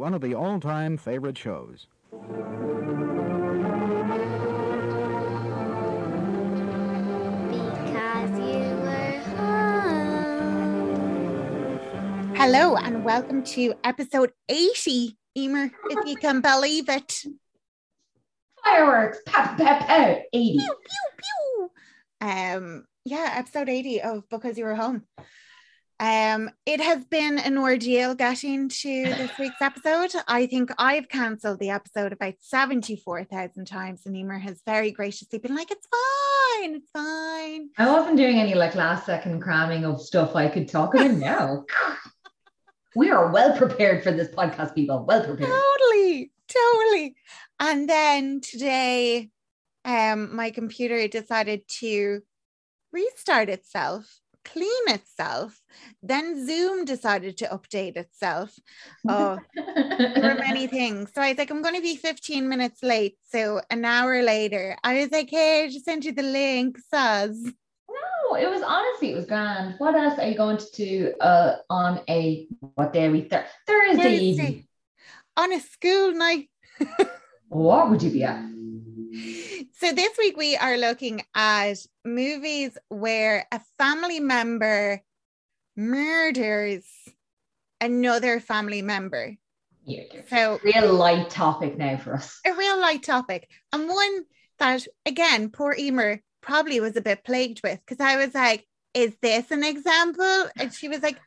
one of the all-time favorite shows. Because you were home. Hello and welcome to episode 80, Emer, if you can believe it. Fireworks, pep, pep, pep, 80. Pew, pew, pew. Um, yeah, episode 80 of Because You Were Home. Um, it has been an ordeal getting to this week's episode. I think I've cancelled the episode about 74,000 times, and Emer has very graciously been like, it's fine, it's fine. I wasn't doing any like last second cramming of stuff I could talk about now. we are well prepared for this podcast, people. Well prepared. Totally, totally. And then today, um, my computer decided to restart itself, clean itself. Then Zoom decided to update itself. Oh, there were many things. So I was like, I'm going to be 15 minutes late. So an hour later, I was like, hey, I just sent you the link, Saz. No, it was honestly, it was grand. What else are you going to do uh, on a, what day are we? Thur- Thursday evening. Thursday, on a school night. What would you be at? So this week we are looking at movies where a family member murders another family member. Yeah. So Real light topic now for us. a real light topic and one that again poor Emer probably was a bit plagued with because I was like, is this an example? And she was like,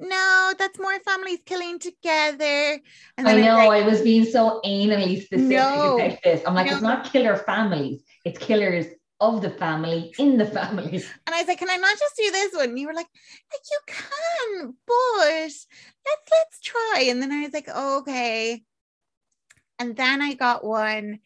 no, that's more families killing together. And I was know like, I was being so anally specific No. about this. I'm like, No. it's not killer families, it's killers of the family in the families. And I was like, can I not just do this one? And you were like, like you can, but let's let's try. And then I was like, okay. And then I got one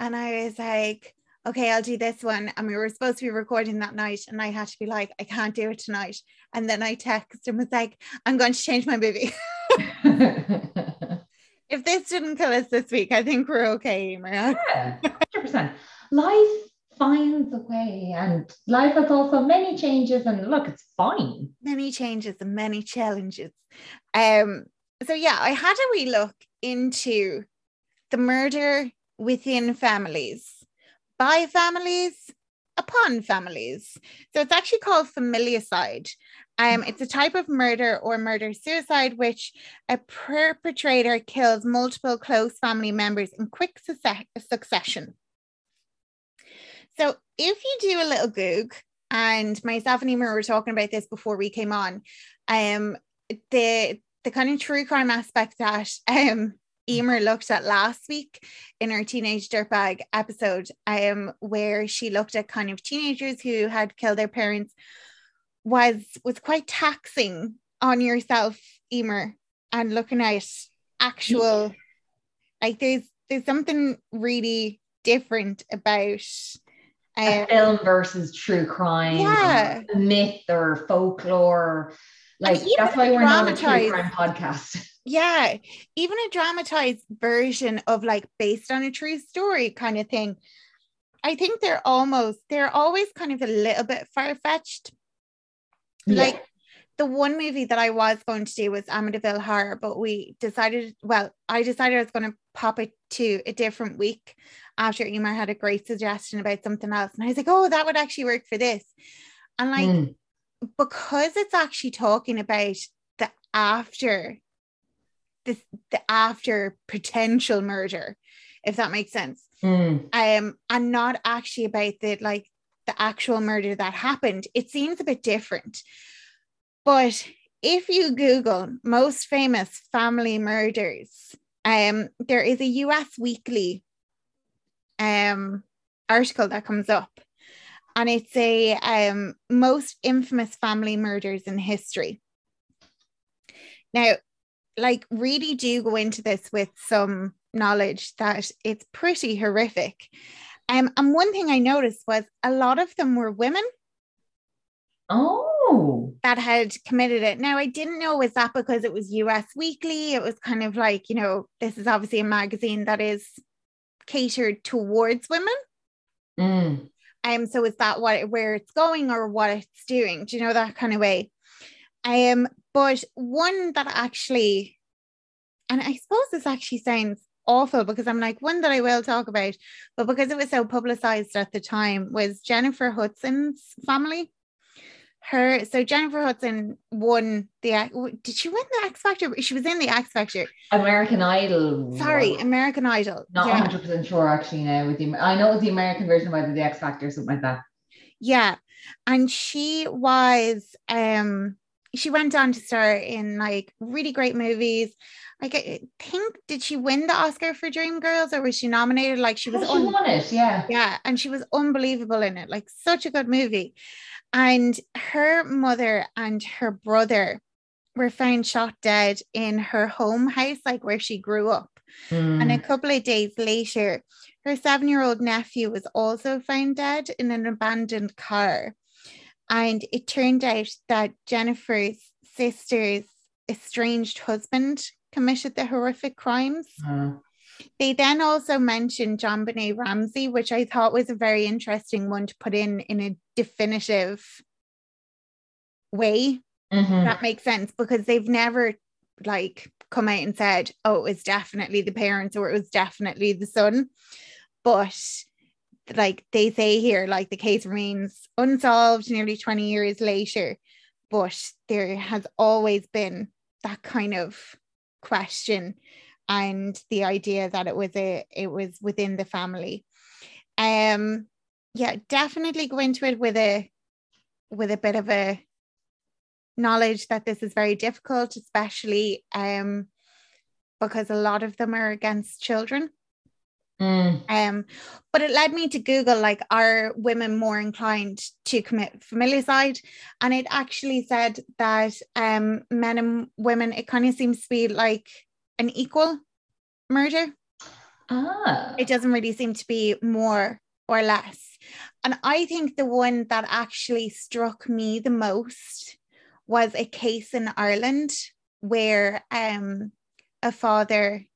and I was like, okay, I'll do this one. And we were supposed to be recording that night. And I had to be like, I can't do it tonight. And then I texted and was like, I'm going to change my movie. if this didn't kill us this week, I think we're okay, Emer. Yeah, 100%. Life finds a way, and life has also many changes. And look, it's fine. many changes and many challenges. Um, so yeah, I had a wee look into the murder within families, by families, upon families. So it's actually called familicide. Um, it's a type of murder or murder suicide which a perpetrator kills multiple close family members in quick succe- succession. So if you do a little Goog, and myself and Emer were talking about this before we came on, um, the the kind of true crime aspect that um Emer looked at last week in our teenage dirtbag episode, um, where she looked at kind of teenagers who had killed their parents, was was quite taxing on yourself, Emer, and looking at actual like there's there's something really different about A um, film versus true crime, Yeah. myth or folklore. Like that's why we're not a true crime podcast. yeah even a dramatized version of like based on a true story kind of thing i think they're almost they're always kind of a little bit far-fetched like the one movie that i was going to do was amityville horror but we decided well i decided i was going to pop it to a different week after Emer had a great suggestion about something else and i was like oh that would actually work for this and like Mm. because it's actually talking about the after this the after potential murder if that makes sense Mm. um and not actually about the like the actual murder that happened it seems a bit different but if you google most famous family murders um there is a us weekly um article that comes up and it's a um most infamous family murders in history now like really do go into this with some knowledge that it's pretty horrific um, and one thing i noticed was a lot of them were women Oh, that had committed it. Now, I didn't know was that because it was US Weekly. It was kind of like, you know, this is obviously a magazine that is catered towards women. Mm. Um, so is that what where it's going or what it's doing? Do you know that kind of way? Um, but one that actually and I suppose this actually sounds awful because I'm like one that I will talk about, but because it was so publicized at the time was Jennifer Hudson's family. Her so Jennifer Hudson won the did she win the X Factor? She was in the X Factor. American Idol. Sorry, American Idol. Not yeah. 100 percent sure actually now with the I know it was the American version of the X Factor or something like that. Yeah. And she was um she went on to star in like really great movies. Like I think did she win the Oscar for Dreamgirls or was she nominated? Like she was Oh, she un- won it, yeah. yeah, and she was unbelievable in it. Like such a good movie. And her mother and her brother were found shot dead in her home house, like where she grew up. And Mm. a couple of days later, her seven year old nephew was also found dead in an abandoned car. And it turned out that Jennifer's sister's estranged husband committed the horrific crimes. Mm. They then also mentioned JonBenét Ramsey, which I thought was a very interesting one to put in in a definitive way. Mhm. That makes sense because they've never like come out and said, oh, it was definitely the parents or it was definitely the son. But like they say here, like the case remains unsolved nearly 20 years later. But there has always been that kind of question and the idea that it was a it was within the family. Um yeah, definitely go into it with a with a bit of a knowledge that this is very difficult, especially um, because a lot of them are against children. Mm. Um, but it led me to Google like, are women more inclined to commit familicide? And it actually said that um, men and women, it kind of seems to be like an equal murder. Ah. It doesn't really seem to be more or less. And I think the one that actually struck me the most was a case in Ireland where um, a father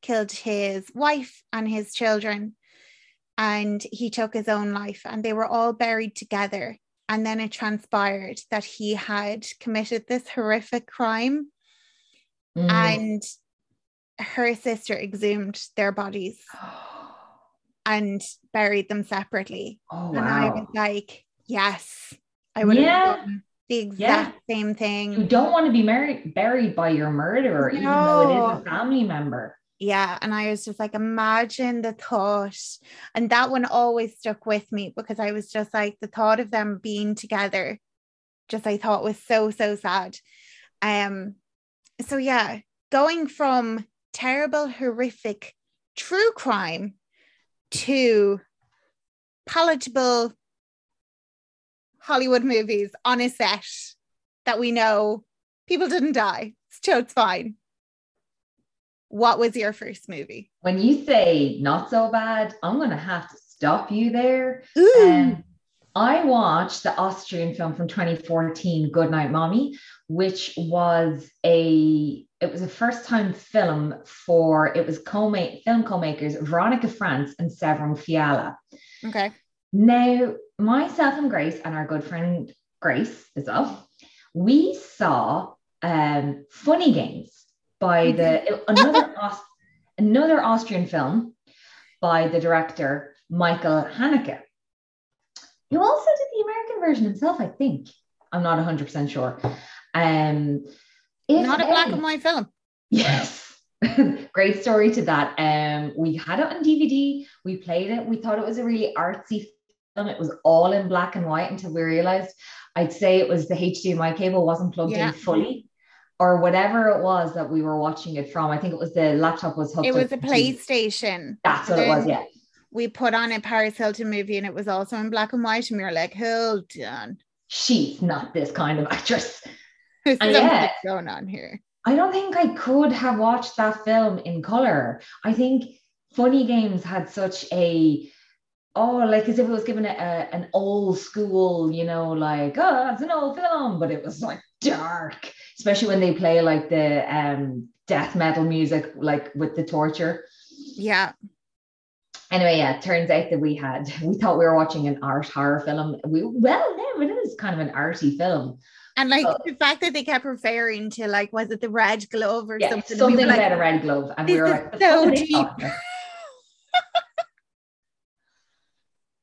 killed his wife and his children and he took his own life and they were all buried together and then it transpired that he had committed this horrific crime Mm. and her sister exhumed their bodies and buried them separately oh and I was like, yes, I would Yeah. have done the exact same thing. You don't want to be married buried by your murderer, even though it is a family member. Yeah. And I was just like, imagine the thought. And that one always stuck with me because I was just like, the thought of them being together, just I thought was so, so sad. Um, so yeah, going from terrible, horrific true crime to palatable Hollywood movies on a set that we know people didn't die. So it's fine. What was your first movie? When you say not so bad, I'm gonna have to stop you there. Ooh. Um, I watched the Austrian film from 2014, Goodnight Mommy, which was a it was a first time film for it was co film co-makers Veronika Franz and Severin Fiala. okay. Now, myself and Grace and our good friend Grace as well, we saw um, Funny Games by the another Aus- another Austrian film by the director Michael Haneke, who also did the American version himself, I think. I'm not 100% sure. Um, Not a black and white film. Yes. Great story to that. Um, we had it on DVD. We played it. We thought it was a really artsy film. It was all in black and white until we realized I'd say it was the HDMI cable wasn't plugged Yeah. in fully, or whatever it was that we were watching it from. I think it was the laptop was hooked. It was a PlayStation. That's what it was. Yeah. We put on a Paris Hilton movie and it was also in black and white. And we were like, hold on. She's not this kind of actress. There's something yeah. going on here. I don't think I could have watched that film in color. I think Funny Games had such a oh, like as if it was given a, a- an old school, you know, like oh, it's an old film, but it was like dark, especially when they play like the um death metal music, like with the torture. Yeah. Anyway, yeah, it turns out that we had we thought we were watching an art horror film. We well, no, it is kind of an arty film. And like Oh. the fact that they kept referring to like, was it the red glove or Yeah, something? something, we were like, about a red glove, and we were like, so fuck are they deep." talking about?"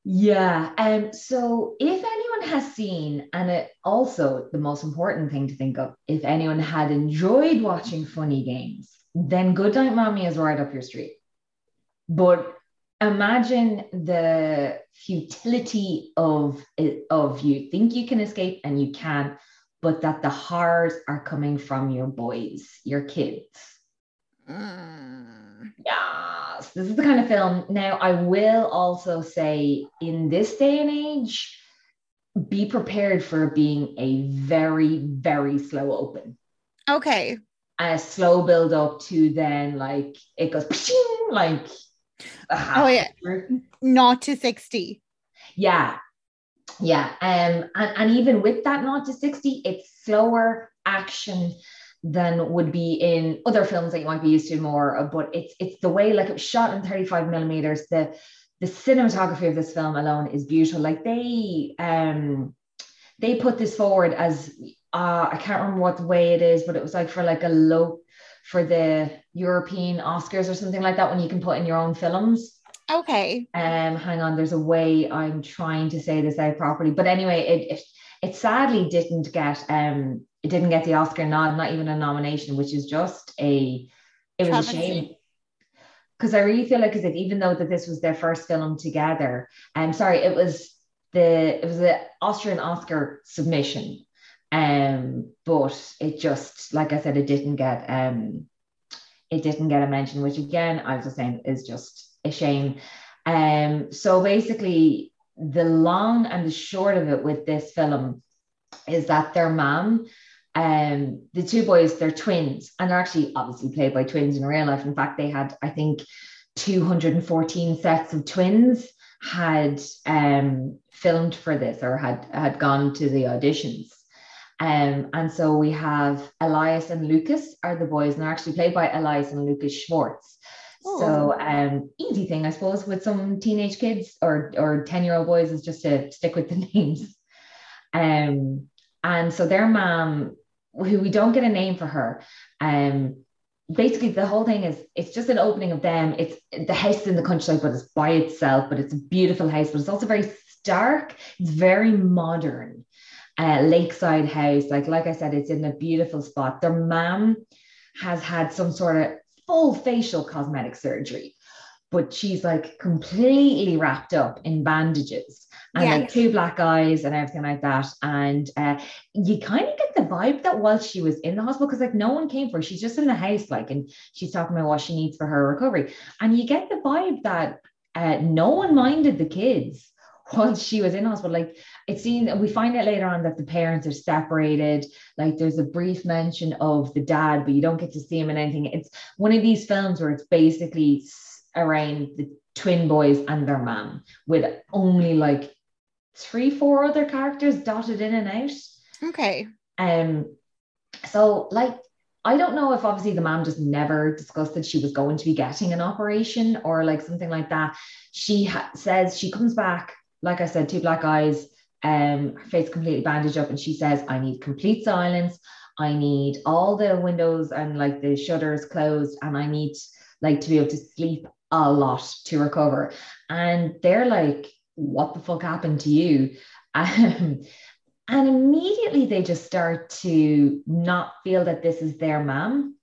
Yeah. Um. So, if anyone has seen, and it also the most important thing to think of, if anyone had enjoyed watching funny games, then Good Night Mommy is right up your street. But imagine the futility of it, of you think you can escape and you can't, but that the horrors are coming from your boys, your kids. Mm. Yes, this is the kind of film. Now, I will also say in this day and age, be prepared for being a very, very slow open. Okay. A slow build up to then like it goes like Oh, yeah. Not to 60. Yeah. Yeah. Um, and, and even with that not to 60, it's slower action than would be in other films that you might be used to more. uh, But it's it's the way like it was shot in 35 millimeters. The the cinematography of this film alone is beautiful. Like they um they put this forward as uh I can't remember what the way it is, but it was like for like a low for the European Oscars or something like that when you can put in your own films. Okay. Um, hang on, there's a way I'm trying to say this out properly, but anyway, it it, it sadly didn't get um it didn't get the Oscar nod, not even a nomination, which is just a it was a shame. Because I really feel like as if even though that this was their first film together, I'm sorry, it was the it was the Austrian Oscar submission. Um, but it just like I said, it didn't get um it didn't get a mention, which again, I was just saying is just a shame. Um, so basically, the long and the short of it with this film is that their mom, um, the two boys, they're twins, and they're actually obviously played by twins in real life. In fact, they had, I think, 214 sets of twins had um filmed for this or had had gone to the auditions. Um, and so we have Elias and Lucas are the boys, and they're actually played by Elias and Lucas Schwarz. So um easy thing, I suppose, with some teenage kids or or 10-year-old boys is just to stick with the names. Um, and so their mom, who we don't get a name for her, um, basically the whole thing is it's just an opening of them. It's the house is in the countryside, but it's by itself, but it's a beautiful house, but it's also very stark, it's very modern. Uh, lakeside house, like like I said, it's in a beautiful spot. Their mom has had some sort of full facial cosmetic surgery, but she's like completely wrapped up in bandages and Yeah. like two black eyes and everything like that. And uh, you kind of get the vibe that while she was in the hospital, because like no one came for her, she's just in the house, like, and she's talking about what she needs for her recovery. And you get the vibe that uh, no one minded the kids while she was in hospital. Like it seems we find out later on that the parents are separated. Like there's a brief mention of the dad, but you don't get to see him in anything. It's one of these films where it's basically around the twin boys and their mom with only like three, four other characters dotted in and out. Okay. Um, so like I don't know if obviously the mom just never discussed that she was going to be getting an operation or like something like that. She ha- says she comes back, like I said, two black eyes, um, her face completely bandaged up, and she says, "I need complete silence. I need all the windows and like the shutters closed, and I need like to be able to sleep a lot to recover." And they're like, "What the fuck happened to you?" Um, and immediately they just start to not feel that this is their mom.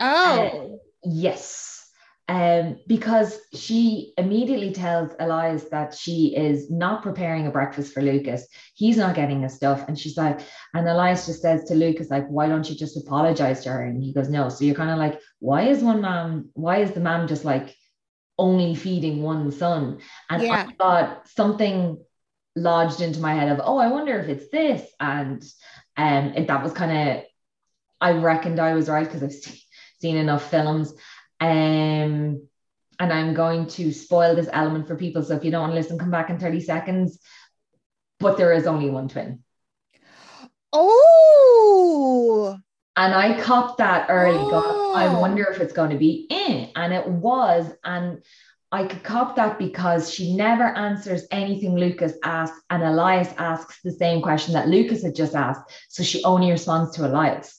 Oh. Yes. Um, because she immediately tells Elias that she is not preparing a breakfast for Lucas. He's not getting his stuff. And she's like, and Elias just says to Lucas, like, why don't you just apologize to her? And he goes, No. So you're kind of like, why is one mom, why is the mom just like only feeding one son? And Yeah. I thought something lodged into my head of, oh, I wonder if it's this. And um, it, that was kind of, I reckoned I was right because I've se- seen enough films. Um, and I'm going to spoil this element for people. So if you don't want to listen, come back in 30 seconds. But there is only one twin. Oh. And I copped that early. going, I Oh. wonder if it's going to be in. And it was. And I could cop that because she never answers anything Lucas asks, and Elias asks the same question that Lucas had just asked. So she only responds to Elias.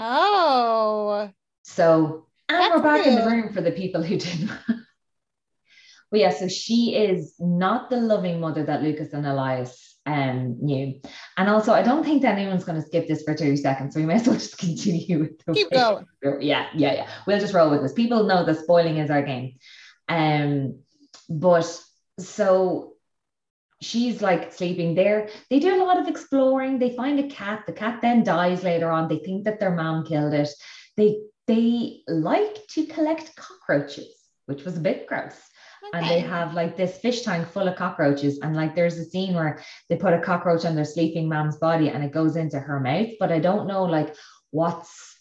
Oh, So, and That's we're back in the room for the people who didn't. but yeah, so she is not the loving mother that Lucas and Elias um, knew. And also, I don't think that anyone's going to skip this for two seconds. So we may as well just continue with the keep way- going. yeah, yeah, yeah. We'll just roll with this. People know that spoiling is our game. Um, but so she's like sleeping there. They do a lot of exploring. They find a cat. The cat then dies later on. They think that their mom killed it. They they like to collect cockroaches, which was a bit gross. And they have like this fish tank full of cockroaches. And like there's a scene where they put a cockroach on their sleeping mom's body and it goes into her mouth. But I don't know like what's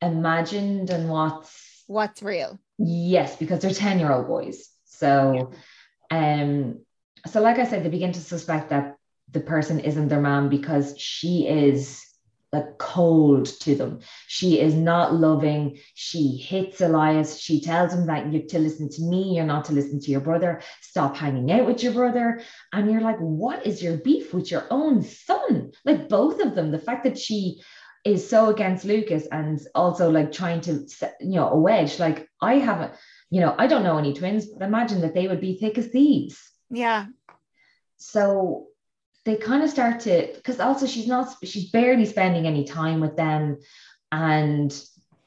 imagined and what's What's real? yes, because they're 10 year old boys. So um so like I said, they begin to suspect that the person isn't their mom because she is like cold to them. She is not loving. She hits Elias. She tells him that you're to listen to me, you're not to listen to your brother. Stop hanging out with your brother. And you're like, what is your beef with your own son? Like both of them. The fact that she is so against Lucas and also like trying to, set, you know, a wedge. Like I haven't, you know, I don't know any twins, but imagine that they would be thick as thieves Yeah. so they kind of start to because also she's not she's barely spending any time with them. And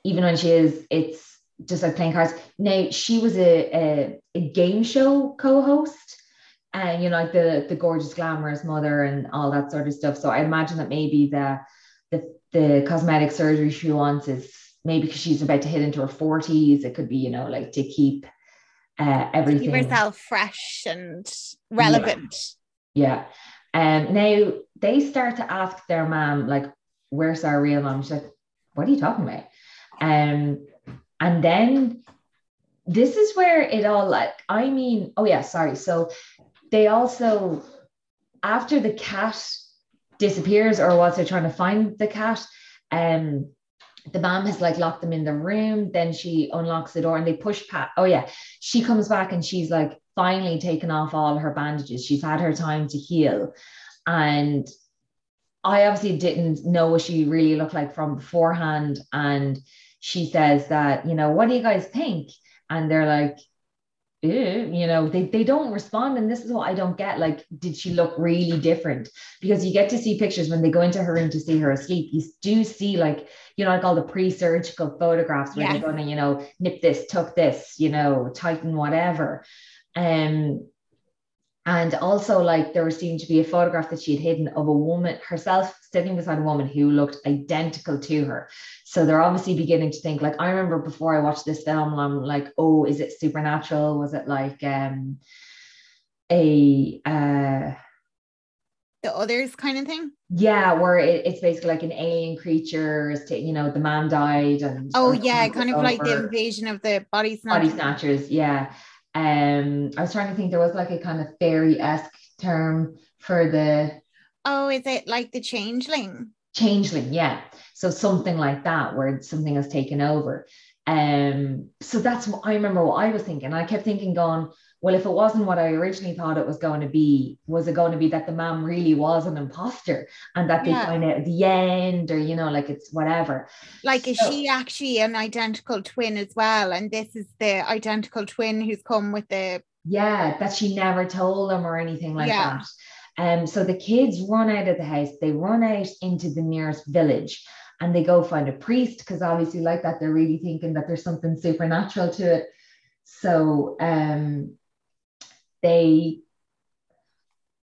even when she is it's just like playing cards. Now she was a, a, a game show co-host and you know like the the gorgeous glamorous mother and all that sort of stuff. So i imagine that maybe the the, the cosmetic surgery she wants is maybe because she's about to hit into her 40s it could be you know like to keep uh, everything Keep herself fresh and relevant. Yeah. Um, now they start to ask their mom, like, where's our real mom? She's like, what are you talking about? Um, and then this is where it all like, I mean, oh yeah, sorry. So they also, after the cat disappears, or whilst they're trying to find the cat? Um, the mom has like locked them in the room. Then she unlocks the door and they push Pat. Oh yeah, she comes back and she's like finally taken off all her bandages. She's had her time to heal, and I obviously didn't know what she really looked like from beforehand. And she says that you know, what do you guys think? And they're like. You know, they, they don't respond. And this is what I don't get. Like, did she look really different? Because you get to see pictures when they go into her room to see her asleep. You do see, like, you know, like all the pre-surgical photographs where Yes. they're going to, you know, nip this, tuck this, you know, tighten whatever. Um, and also, like, there seemed to be a photograph that she had hidden of a woman herself sitting beside a woman who looked identical to her. So they're obviously beginning to think, like, I remember before I watched this film, I'm like, oh, is it supernatural? Was it like um a uh The others kind of thing. yeah, where it, it's basically like an alien creature, is ta- you know, the man died and Oh yeah, kind of like the invasion of the body snatchers. body snatchers, yeah. Um, I was trying to think there was like a kind of fairy-esque term for the Oh, is it like the changeling? changeling, yeah. So something like that, where something has taken over. Um, so that's what I remember what I was thinking. I kept thinking, going, well, if it wasn't what I originally thought it was going to be, was it going to be that the mom really was an imposter and that they Yeah. find out at the end, or you know, like it's whatever. Like, is she actually an identical twin as well? And this is the identical twin who's come with the Yeah, that she never told them or anything like Yeah. that. Um, so the kids run out of the house, they run out into the nearest village and they go find a priest because obviously, like that, they're really thinking that there's something supernatural to it. So um they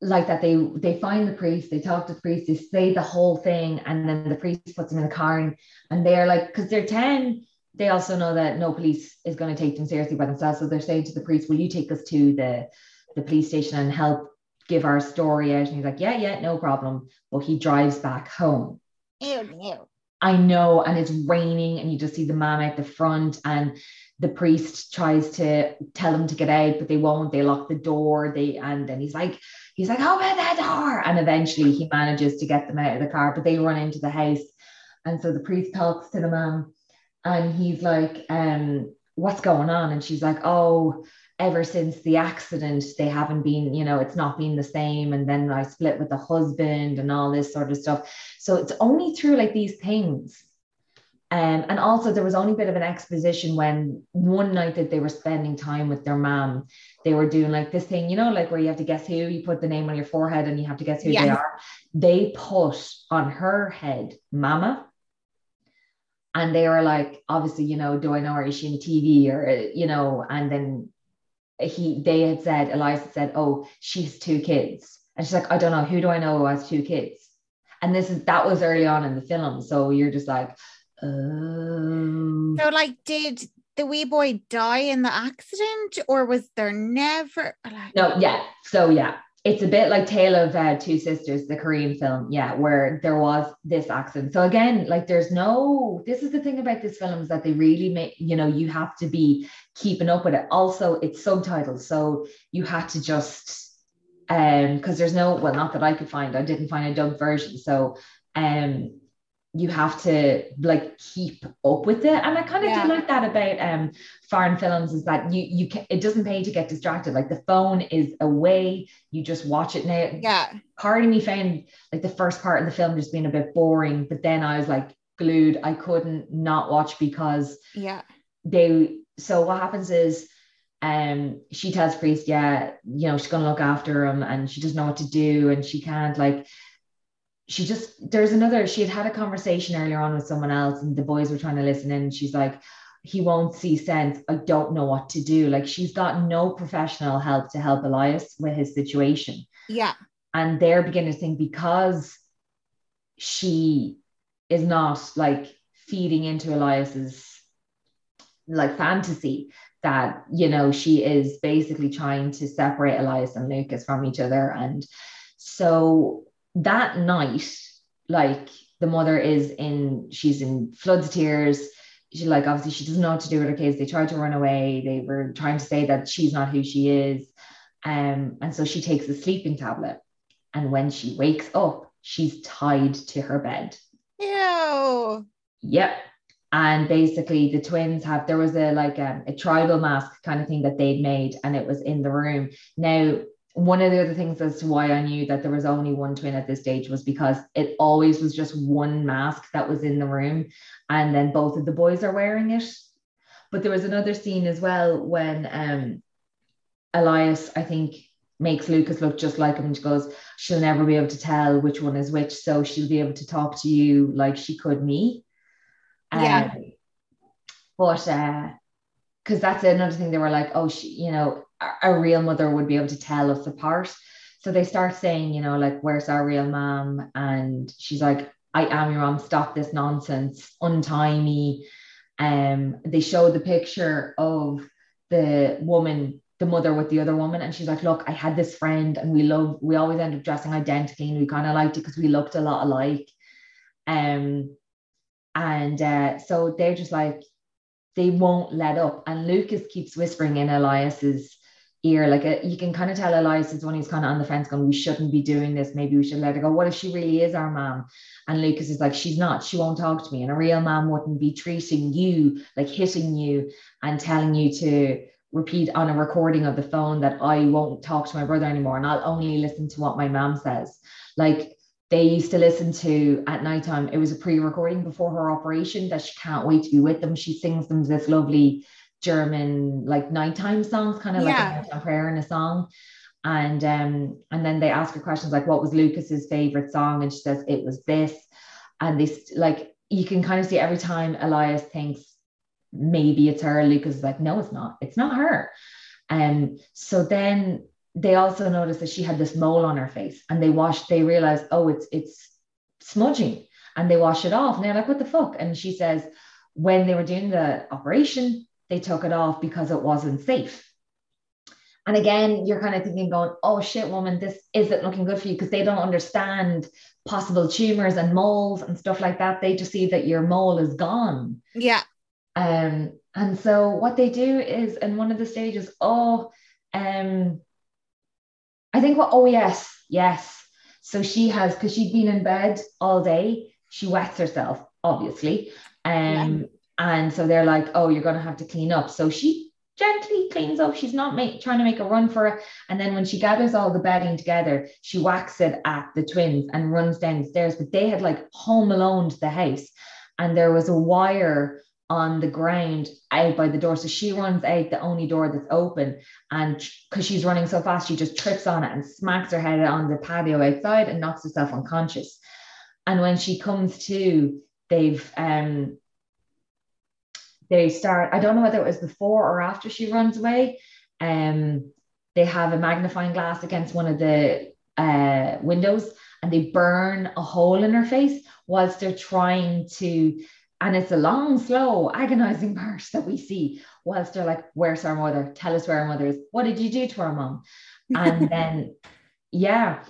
like that they they find the priest, they talk to the priest, they say the whole thing, and then the priest puts them in the car and, and they're like, because they're 10, they also know that no police is going to take them seriously by themselves. So they're saying to the priest, Will you take us to the, the police station and help give our story out? And he's like, Yeah, yeah, no problem. But he drives back home. ew, ew. I know, and it's raining, and you just see the mom at the front, and the priest tries to tell them to get out, but they won't. They lock the door. They and then he's like, he's like, open that door, and eventually he manages to get them out of the car, but they run into the house, and so the priest talks to the mom, and he's like, um, what's going on? And she's like, oh, ever since the accident, they haven't been, you know, it's not been the same. And then I split with the husband and all this sort of stuff. So it's only through like these things. Um, and also there was only a bit of an exposition when one night that they were spending time with their mom, they were doing like this thing, you know, like where you have to guess who, you put the name on your forehead and you have to guess who they are. They put on her head, mama. And they were like, obviously, you know, do I know her? Is she in TV or, uh, you know, and then he they had said Elias said, "Oh, she's two kids," and she's like, "I don't know who do I know who has two kids." And this is that was early on in the film, so you're just like, "Oh." So, like, did the wee boy die in the accident, or was there never? Like, No, yeah. So yeah, it's a bit like Tale of uh, Two Sisters, the Korean film, yeah, where there was this accident. So again, like there's no. This is the thing about this film is that they really make you know you have to be keeping up with it. Also, it's subtitles, so you had to just um because there's no well not that I could find. I didn't find a dubbed version, so um you have to like keep up with it. And i kind of Yeah. do like that about um foreign films is that you you can it doesn't pay to get distracted. Like the phone is away. You just watch it now. Yeah, part of me found like the first part of the film just being a bit boring but then i was like glued. I couldn't not watch because yeah, they so what happens is um she tells priest yeah you know she's gonna look after him and she doesn't know what to do and she can't like she just there's another she had had a conversation earlier on with someone else and the boys were trying to listen in and she's like he won't see sense. I don't know what to do. Like she's got no professional help to help elias with his situation. Yeah, and they're beginning to think because she is not like feeding into Elias's like fantasy that you know she is basically trying to separate Elias and Lucas from each other. And so that night like the mother is in she's in floods of tears she like obviously she doesn't know what to do with her kids they tried to run away they were trying to say that she's not who she is um, and so she takes a sleeping tablet and when she wakes up, she's tied to her bed. ew, Yep. And basically, the twins have there was a like um, a tribal mask kind of thing that they'd made, and it was in the room. Now, one of the other things as to why I knew that there was only one twin at this stage was because it always was just one mask that was in the room, and then both of the boys are wearing it. But there was another scene as well when um, Elias, I think, makes Lucas look just like him, and she goes, "She'll never be able to tell which one is which, so she'll be able to talk to you like she could me." Yeah. Um, but uh, because that's another thing they were like, oh, she, you know, a, real mother would be able to tell us apart. So they start saying, you know, like, where's our real mom? And she's like, I am your mom. Stop this nonsense. Untie me. Um, they show the picture of the woman, the mother with the other woman, and she's like, look, I had this friend, and we love, we always end up dressing identically, and we kind of liked it because we looked a lot alike. Um, and uh, so they're just like, they won't let up. And Lucas keeps whispering in Elias's ear, like uh you can kind of tell Elias is when he's kind of on the fence, going, "We shouldn't be doing this. Maybe we should let her go. What if she really is our mom?" And Lucas is like, "She's not. She won't talk to me. And a real mom wouldn't be treating you like hitting you and telling you to." repeat on a recording of the phone that I won't talk to my brother anymore and I'll only listen to what my mom says. Like they used to listen to at nighttime. It was a pre-recording before her operation that she can't wait to be with them. She sings them this lovely German like nighttime songs, kind of like a prayer in a song. And um, and then they ask her questions like, "What was Lucas's favorite song?" And she says, "It was this." And this, like, you can kind of see every time Elias thinks maybe it's her, Lucas is like, "No, it's not. It's not her." And so then they also noticed that she had this mole on her face, and they washed. They realized, oh, it's it's smudging, and they wash it off. And they're like, "What the fuck?" And she says, when they were doing the operation, they took it off because it wasn't safe. And again, you're kind of thinking, going, oh shit, woman, this isn't looking good for you because they don't understand possible tumors and moles and stuff like that. They just see that your mole is gone. Yeah. Um, and so what they do is in one of the stages, oh, um, I think what, oh yes, yes. So she has, because she'd been in bed all day, she wets herself, obviously. Um, And so they're like, oh, you're going to have to clean up. So she gently cleans up. She's not make, trying to make a run for it. And then when she gathers all the bedding together, she whacks it at the twins and runs down the stairs. But they had like home alone the house. And there was a wire on the ground out by the door. So she runs out the only door that's open. And because she's running so fast, she just trips on it and smacks her head on the patio outside and knocks herself unconscious. And when she comes to, they've um they start, I don't know whether it was before or after she runs away. Um, they have a magnifying glass against one of the uh, windows and they burn a hole in her face whilst they're trying to and it's a long, slow, agonizing part that we see whilst they're like, Where's our mother? Tell us where our mother is. What did you do to our mom? And then, yeah.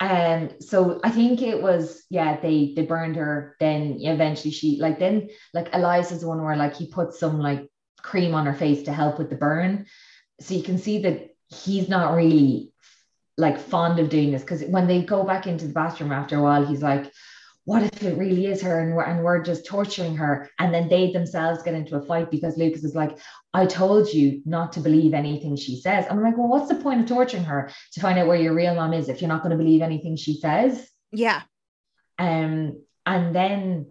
Um, so I think it was, yeah, they they burned her. Then eventually she like then like Eliza's the one where like he put some like cream on her face to help with the burn. So you can see that he's not really like fond of doing this because when they go back into the bathroom after a while, he's like, what if it really is her and we're, and we're just torturing her? And then they themselves get into a fight because lucas is like i told you not to believe anything she says. I'm like well what's the point of torturing her to find out where your real mom is if you're not going to believe anything she says? Yeah. um and then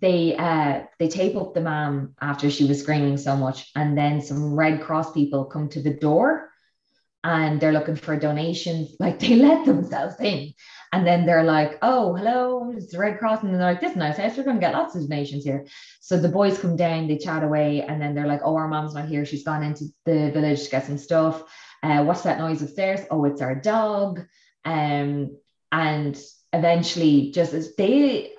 they uh they tape up the mom after she was screaming so much and then some red cross people come to the door and they're looking for donations like they let themselves in and then they're like, oh, hello, it's the Red Cross. And they're like, this is nice house. We're going to get lots of donations here. So the boys come down, they chat away, and then they're like, oh, our mom's not here. She's gone into the village to get some stuff. Uh, what's that noise upstairs? Oh, it's our dog. Um, and eventually, just as they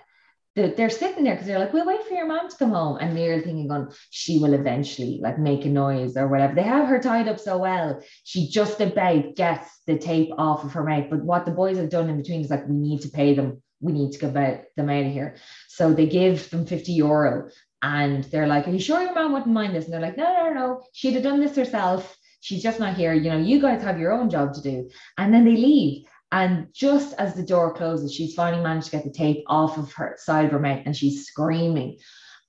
they're sitting there because they're like, we'll wait for your mom to come home. And they're thinking, going, she will eventually like make a noise or whatever. They have her tied up so well. She just about gets the tape off of her mouth. But what the boys have done in between is like, we need to pay them. We need to get them out of here. So they give them 50 euro and they're like, Are you sure your mom wouldn't mind this? And they're like, No, no, no. She'd have done this herself. She's just not here. You know, you guys have your own job to do. And then they leave. And just as the door closes, she's finally managed to get the tape off of her side of her mouth and she's screaming.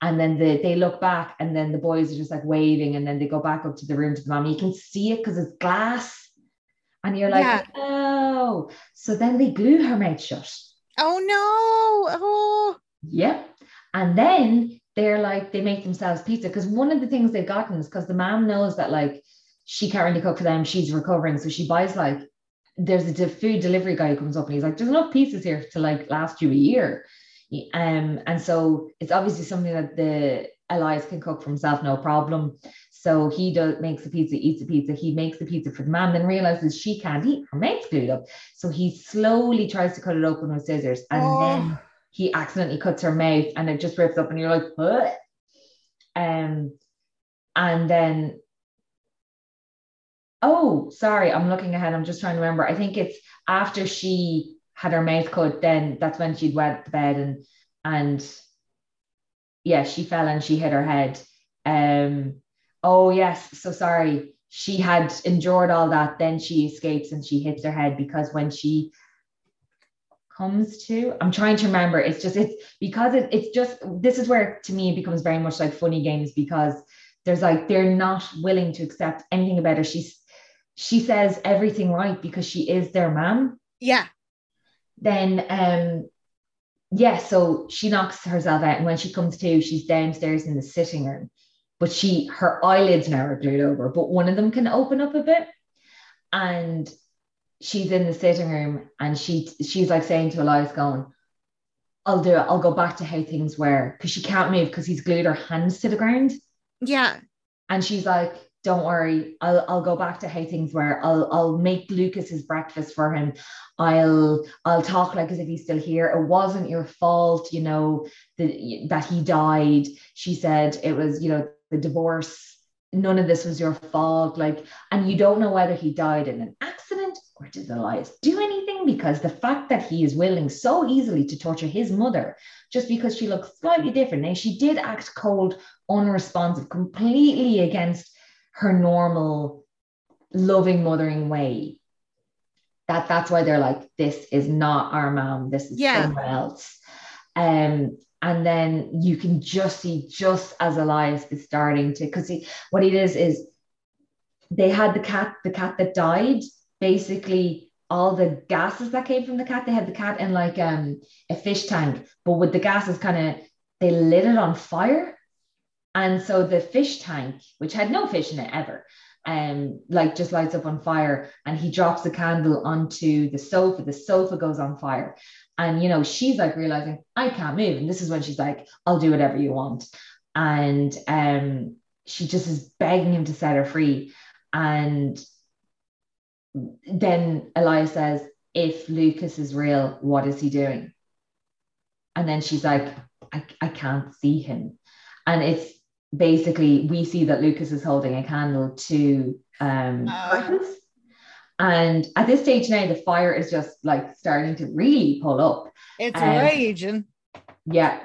And then the, they look back and then the boys are just like waving and then they go back up to the room to the mom. You can see it because it's glass. And you're like, Yeah. oh. So then they glue her mouth shut. Oh no. Oh. Yep. And then they're like, they make themselves pizza. Because one of the things they've gotten is because the mom knows that like she can't really cook for them, she's recovering. So she buys like, there's a food delivery guy who comes up and he's like, there's enough pieces here to like last you a year. Um, and so it's obviously something that the Elias can cook for himself, no problem. So he does makes the pizza, eats the pizza. He makes the pizza for the man, then realizes she can't eat. Her mate's glued up. So he slowly tries to cut it open with scissors. And Oh. then he accidentally cuts her mouth and it just rips up, and you're like, what? Um, and then, oh, sorry, I'm looking ahead. I'm just trying to remember. I think it's after she had her mouth cut, then that's when she'd wet the bed and and yeah, she fell and she hit her head. Um, oh yes, so sorry. She had endured all that, then she escapes and she hits her head because when she comes to, I'm trying to remember. It's just it's because it, it's just this is where to me it becomes very much like funny games because there's like they're not willing to accept anything about her. She's she says everything right because she is their mom. Yeah. then um yeah so she knocks herself out and when she comes to she's downstairs in the sitting room. But she her eyelids now are glued over but one of them can open up a bit. And she's in the sitting room and she she's like saying to Elias going I'll do it. I'll go back to how things were. Because she can't move because he's glued her hands to the ground. Yeah. and she's like, don't worry, I'll I'll go back to how things were. I'll I'll make Lucas his breakfast for him. I'll I'll talk like as if he's still here. It wasn't your fault, you know, the, that he died. She said it was, you know, the divorce. None of this was your fault. Like, and you don't know whether he died in an accident or did Elias do anything? Because the fact that he is willing so easily to torture his mother just because she looks slightly different. Now she did act cold, unresponsive, completely against her normal loving mothering way. That that's why they're like this is not our mom this is Yeah. someone else. Um and then you can just see just as Elias is starting to because what it is is they had the cat the cat that died. Basically all the gases that came from the cat they had the cat in like um a fish tank but with the gases kind of they lit it on fire and so the fish tank which had no fish in it ever um like just lights up on fire and he drops the candle onto the sofa. The sofa goes on fire. And you know she's like realizing i can't move. And this is when she's like i'll do whatever you want. And um she just is begging him to set her free. And then Elias says, if Lucas is real, what is he doing? And then she's like, I, I can't see him. And it's basically, we see that Lucas is holding a candle to um, Oh. curtains. And at this stage now, the fire is just like starting to really pull up. It's Um, raging. Yeah.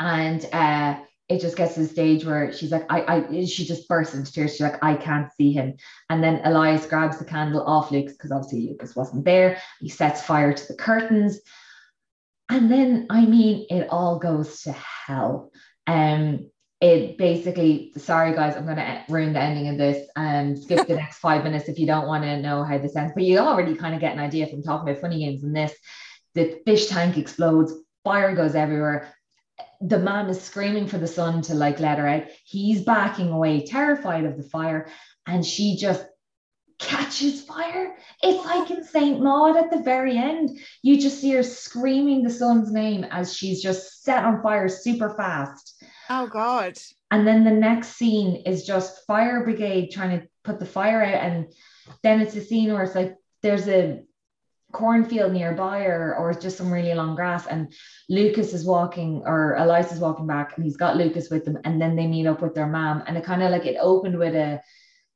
And uh, it just gets to the stage where she's like, I, I, she just bursts into tears. She's like, I can't see him. And then Elias grabs the candle off Lucas because obviously Lucas wasn't there. He sets fire to the curtains. And then, I mean, it all goes to hell. Um, it basically, sorry guys, I'm going to ruin the ending of this and skip the next five minutes if you don't want to know how this ends. But you already kind of get an idea from talking about funny games and this. The fish tank explodes, fire goes everywhere the mom is screaming for the son to like let her out. He's backing away, terrified of the fire, and she just catches fire. It's like in St. Maud at the very end. You just see her screaming the son's name as she's just set on fire super fast. Oh God. And then the next scene is just fire brigade trying to put the fire out. And then it's a scene where it's like there's a cornfield nearby or, or just some really long grass. And Lucas is walking or Elias is walking back and he's got Lucas with them. And then they meet up with their mom. And it kind of like it opened with a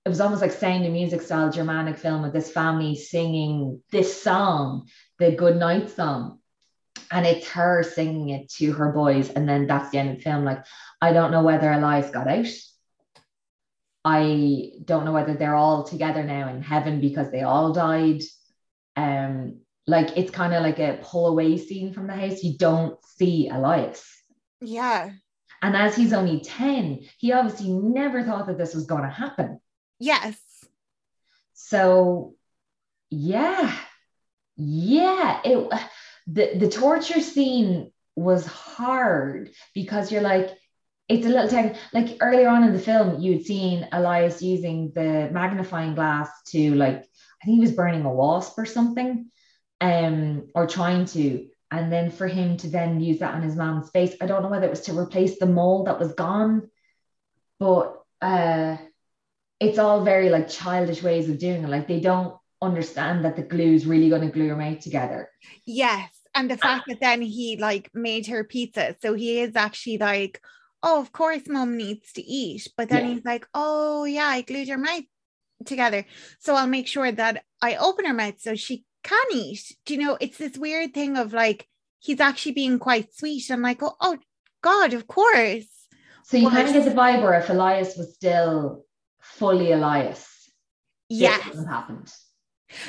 it was almost like sound of music style Germanic film with this family singing this song, the good night song. And it's her singing it to her boys. And then that's the end of the film. Like, I don't know whether Elias got out. I don't know whether they're all together now in heaven because they all died. Um, like it's kind of like a pull away scene from the house. You don't see Elias. Yeah. And as he's only 10, he obviously never thought that this was going to happen. Yes. So, yeah, yeah, it the the torture scene was hard because you're like, it's a little like earlier on in the film, you'd seen Elias using the magnifying glass to like, I think he was burning a wasp or something, um, or trying to. And then for him to then use that on his mom's face, I don't know whether it was to replace the mole that was gone, but uh it's all very like childish ways of doing it. Like they don't understand that the glue is really going to glue your mouth together. Yes. And the fact that then he like made her pizza. So he is actually like, oh, of course, mom needs to eat. But then Yeah. he's like, oh, yeah, I glued her mouth together. So I'll make sure that I open her mouth so she can eat. Do you know, it's this weird thing of like, he's actually being quite sweet. I'm like, oh, oh God, of course. So you kind of get the vibe where if Elias was still fully Elias, Yes. happened.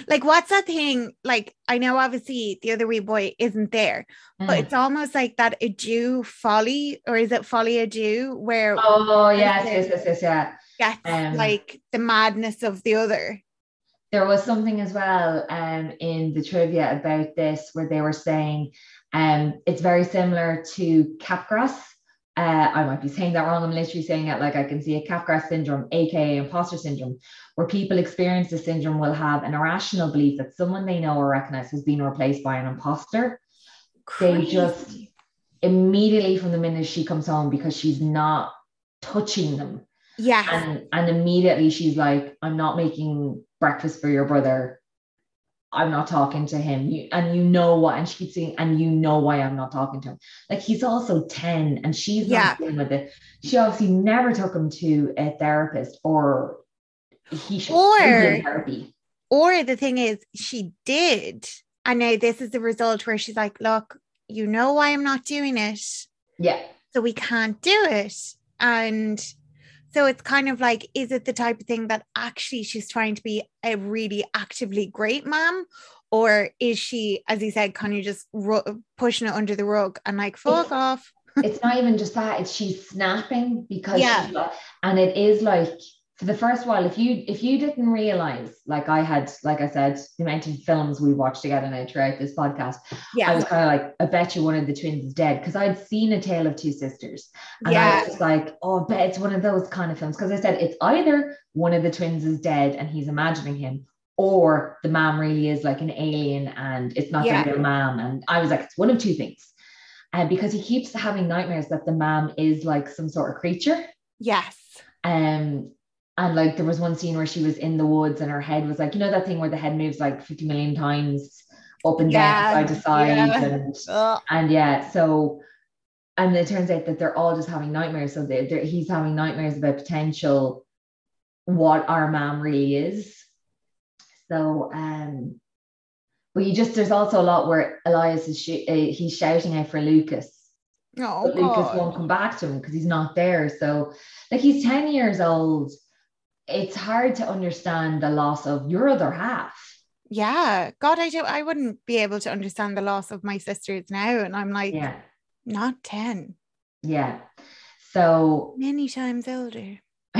Like, what's that thing? Like, I know obviously the other wee boy isn't there, but Mm. it's almost like that à deux folie, or is it folie à deux, where Oh yes, yes, yes, yes, yeah. gets Um, like the madness of the other. There was something as well um, in the trivia about this where they were saying um, it's very similar to Capgras. Uh, I might be saying that wrong. I'm literally saying it like I can see a Capgras syndrome, aka imposter syndrome, where people experience the syndrome will have an irrational belief that someone they know or recognize has been replaced by an imposter. They just immediately from the minute she comes home because she's not touching them yeah, and and immediately she's like i'm not making breakfast for your brother i'm not talking to him. You, and you know what and she keeps saying and you know why i'm not talking to him. Like he's also 10 and she's Yeah. not dealing with it. She obviously never took him to a therapist or he should Or- be in therapy. or the thing is, she did, and now this is the result where she's like, "Look, you know why I'm not doing it, yeah. So we can't do it." And So it's kind of like, is it the type of thing that actually she's trying to be a really actively great mom? Or is she, as you said, kind of just ru- pushing it under the rug and like, fuck off? it's not even just that it's she's snapping because Yeah. like- and it is like for the first while if you if you didn't realize like i had like i said the amount of films we watched together now throughout this podcast Yeah. i was kind of like i bet you one of the twins is dead because i'd seen a tale of two sisters and i was just like oh i bet it's one of those kind of films because i said it's either one of the twins is dead and he's imagining him or the mom really is like an alien and it's not Yeah. the real mom and i was like it's one of two things and because he keeps having nightmares that the mom is like some sort of creature. Yes. Um, and like there was one scene where she was in the woods and her head was like, you know, that thing where the head moves like 50 million times up and Yeah, down, side to side. yeah. And Ugh. and yeah, so and it turns out that they're all just having nightmares. So they they're, he's having nightmares about potential what our mom really is. So um but you just there's also a lot where Elias is sh- uh, he's shouting out for Lucas Oh, but Lucas won't come back to him because he's not there. So, like, he's 10 years old. It's hard to understand the loss of your other half. Yeah. God, I do. I wouldn't be able to understand the loss of my sisters now. And I'm like, Yeah. not 10, Yeah. So, many times older.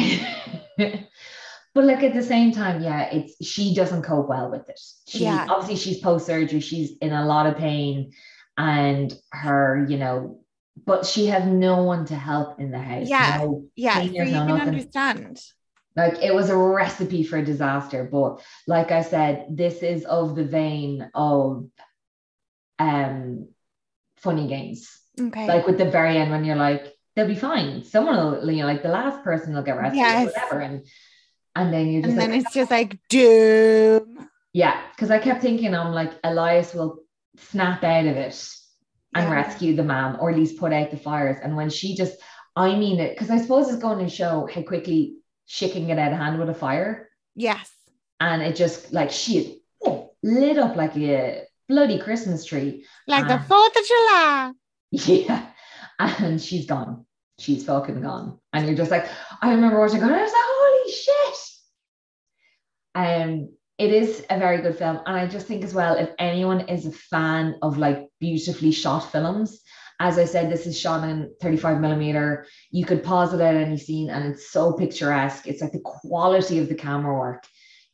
but like at the same time, yeah, it's she doesn't cope well with it. She Yeah. obviously she's post surgery, she's in a lot of pain, and her, you know, but she has no one to help in the house. Yeah. No Yeah. So you no can nothing. understand. Like it was a recipe for a disaster. But like I said, this is of the vein of um funny games. Okay. Like with the very end when you're like, they'll be fine. Someone will, you know, like the last person will get rescued Yes. whatever. And and then you're just and like, then it's just like, doom. yeah, because I kept thinking I'm like, Elias will snap out of it and Yeah. rescue the man or at least put out the fires. And when she just, I mean it, because I suppose it's going to show how quickly she can get out of hand with a fire. Yes. and it just like she oh, lit up like a bloody Christmas tree. Like the Ah. 4th of July. Yeah. And she's gone. She's fucking gone. And you're just like, I remember watching it, I was like, holy shit. Um, it is a very good film. And I just think as well, if anyone is a fan of like beautifully shot films, as I said, this is shot in 35 millimeter. You could pause it at any scene and it's so picturesque. It's like the quality of the camera work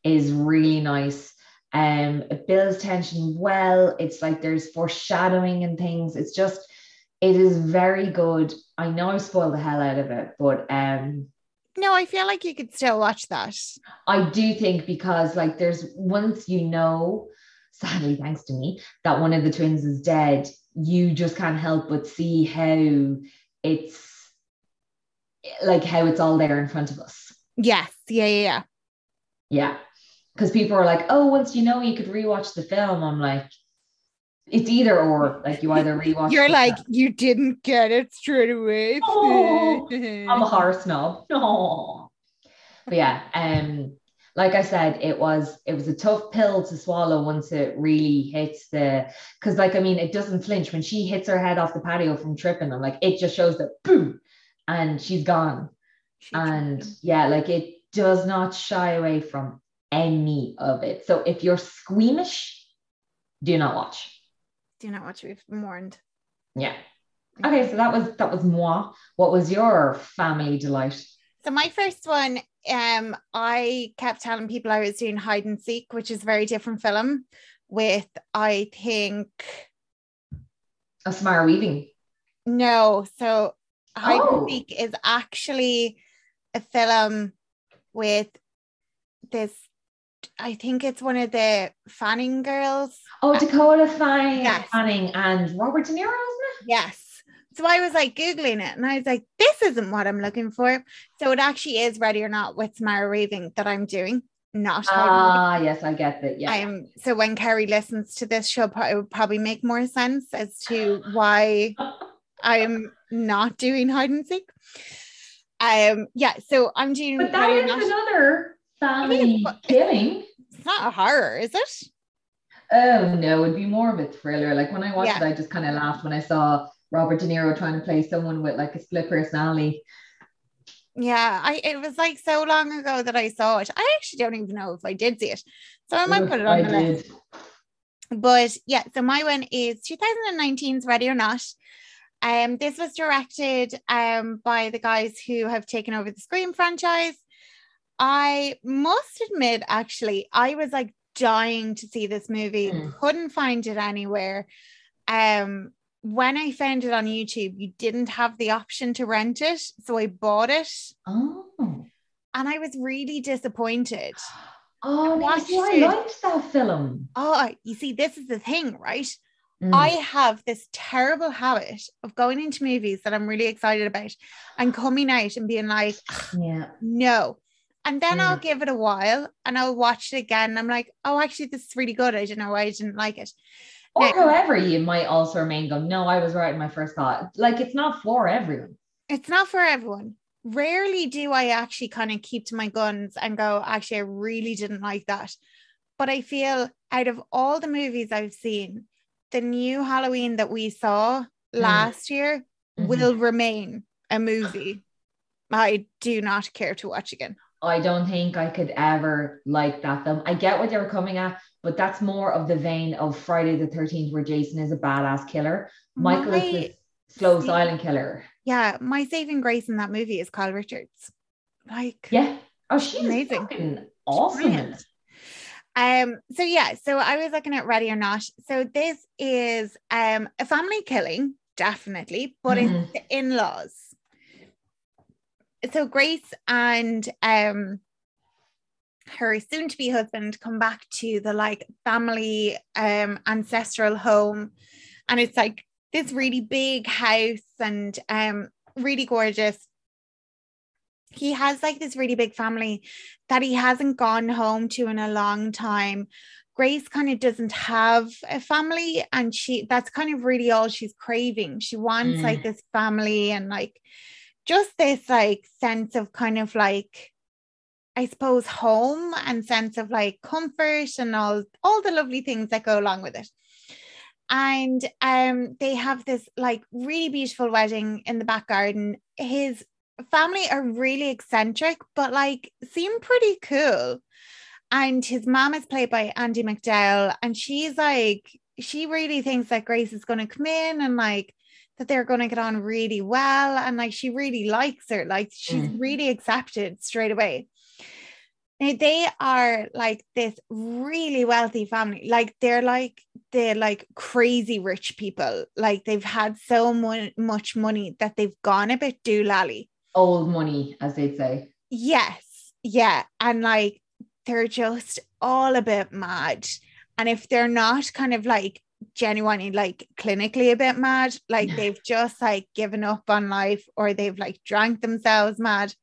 is really nice. Um, it builds tension well. It's like there's foreshadowing and things. It's just, it is very good. I know I spoiled the hell out of it, but um, No, I feel like you could still watch that. I do think because like there's once you know, sadly thanks to me, that one of the twins is dead, you just can't help but see how it's like how it's all there in front of us. Yes. Yeah. Yeah. yeah. Yeah. Because people are like, oh, once you know you could rewatch the film. I'm like, it's either or. Like you either rewatch You're like, film- you didn't get it straight away. Oh, I'm a horror snob. No. But yeah, um, like I said, it was it was a tough pill to swallow once it really hits the because like I mean it doesn't flinch when she hits her head off the patio from tripping. I'm like, it just shows that boom, and she's gone. And yeah, like it does not shy away from any of it. So if you're squeamish, do not watch. do not watch. We've mourned. Yeah. Okay, so that was that was moi. What was your family delight? So my first one, um, I kept telling people I was doing hide and seek, which is a very different film. With I think Oh, Samara Weaving. no, so hide Oh. and seek is actually a film with this. I think it's one of the Fanning girls. Oh, Dakota Fanning, Yes. Fanning and Robert De Niro, isn't it? Yes. So I was like Googling it and I was like, this isn't what I'm looking for. So it actually is Ready or Not with Samara Weaving that I'm doing, not Hide and Seek. Ah, yes, I get that. Yeah. Um, so when Carrie listens to this, she'll pro- it would probably make more sense as to why I'm not doing hide and seek. Um, yeah, so I'm doing but that is Not. another family killing. It's not a horror, is it? Oh no, it'd be more of a thriller. Like when I watched Yeah. it, I just kind of laughed when I saw Robert De Niro trying to play someone with like a split personality. Yeah, I it was like so long ago that I saw it. I actually don't even know if I did see it. So I might put it on I the list. But yeah, so my one is 2019's Ready or Not. Um, this was directed um by the guys who have taken over the Scream franchise. I must admit, actually, I was like dying to see this movie, Hmm. couldn't find it anywhere. Um, when I found it on YouTube, you didn't have the option to rent it, so I bought it, Oh. and I was really disappointed. Oh, no, watched I liked that film. Oh, you see, this is the thing, right? Mm. I have this terrible habit of going into movies that I'm really excited about and coming out and being like, yeah. no. And then I'll Mm. give it a while and I'll watch it again. And I'm like, oh, actually, this is really good. I don't know why I didn't like it. Or Now- however, you might also remain going, no, I was right in my first thought. Like, it's not for everyone. It's not for everyone. Rarely do I actually kind of keep to my guns and go, actually, I really didn't like that. But I feel out of all the movies I've seen, the new Halloween that we saw last year Mhm. will remain a movie I do not care to watch again. I don't think I could ever like that film. I get what they were coming at, but that's more of the vein of Friday the 13th, where Jason is a badass killer. Michael My- is the slow, silent killer. yeah, my saving grace in that movie is Kyle Richards. Like, Yeah. Oh, she's Amazing. fucking awesome. Um, so yeah, so I was looking at Ready or Not. So this is um a family killing, definitely, but Mhm. it's the in-laws. So Grace and um her soon-to-be husband come back to the like family um ancestral home, and it's like this really big house and um really gorgeous. He has like this really big family that he hasn't gone home to in a long time. Grace kind of doesn't have a family, and she that's kind of really all she's craving. She wants Mm. like this family and like just this like sense of kind of like I suppose home and sense of like comfort and all all the lovely things that go along with it. And um they have this like really beautiful wedding in the back garden. His family are really eccentric, but like seem pretty cool. And his mom is played by Andie MacDowell, and she's like, she really thinks that Grace is going to come in and like that they're going to get on really well. And like, she really likes her, like, she's Mm. really accepted straight away. Now, they are like this really wealthy family. Like, they're like, they're like crazy rich people. Like, they've had so mu- much money that they've gone a bit doolally. Old money, as they'd say. Yes. Yeah. And like they're just all a bit mad. And if they're not kind of like genuinely like clinically a bit mad, like they've just like given up on life or they've like drank themselves mad.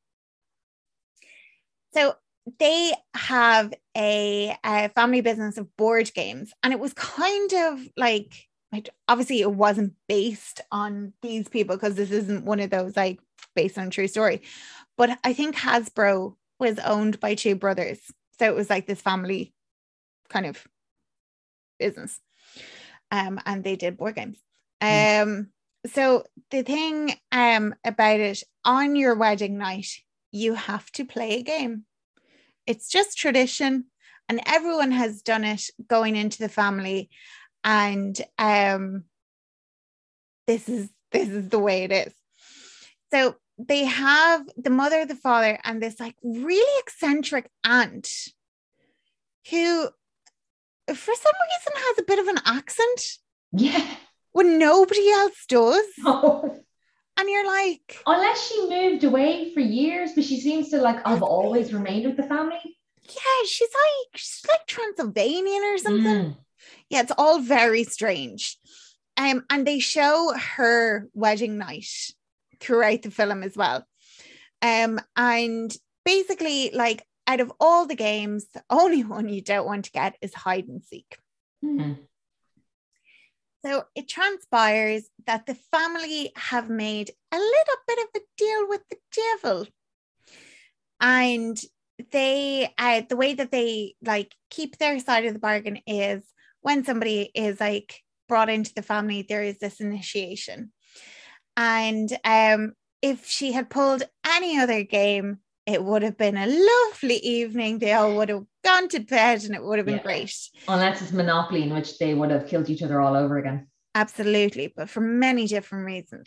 So they have a, a family business of board games, and it was kind of like, like obviously it wasn't based on these people because this isn't one of those like based on true story. But I think Hasbro was owned by two brothers. So it was like this family kind of business. Um, and they did board games. Um, so the thing um about it on your wedding night, you have to play a game. It's just tradition, and everyone has done it going into the family. And um this is this is the way it is. So they have the mother, the father, and this like really eccentric aunt who, for some reason, has a bit of an accent Yeah. when nobody else does. Oh. And you're like, Unless she moved away for years, but she seems to like I've always remained with the family. yeah, she's like, she's like Transylvanian or something. Mm. Yeah, it's all very strange. Um, and they show her wedding night throughout the film as well. Um, and basically, like out of all the games, the only one you don't want to get is hide and seek. Mm. So it transpires that the family have made a little bit of a deal with the devil. And they, uh, the way that they like keep their side of the bargain is when somebody is like brought into the family, there is this initiation. And um, if she had pulled any other game, it would have been a lovely evening. They all would have gone to bed and it would have been Yeah. great. Unless it's Monopoly, in which they would have killed each other all over again. Absolutely, but for many different reasons.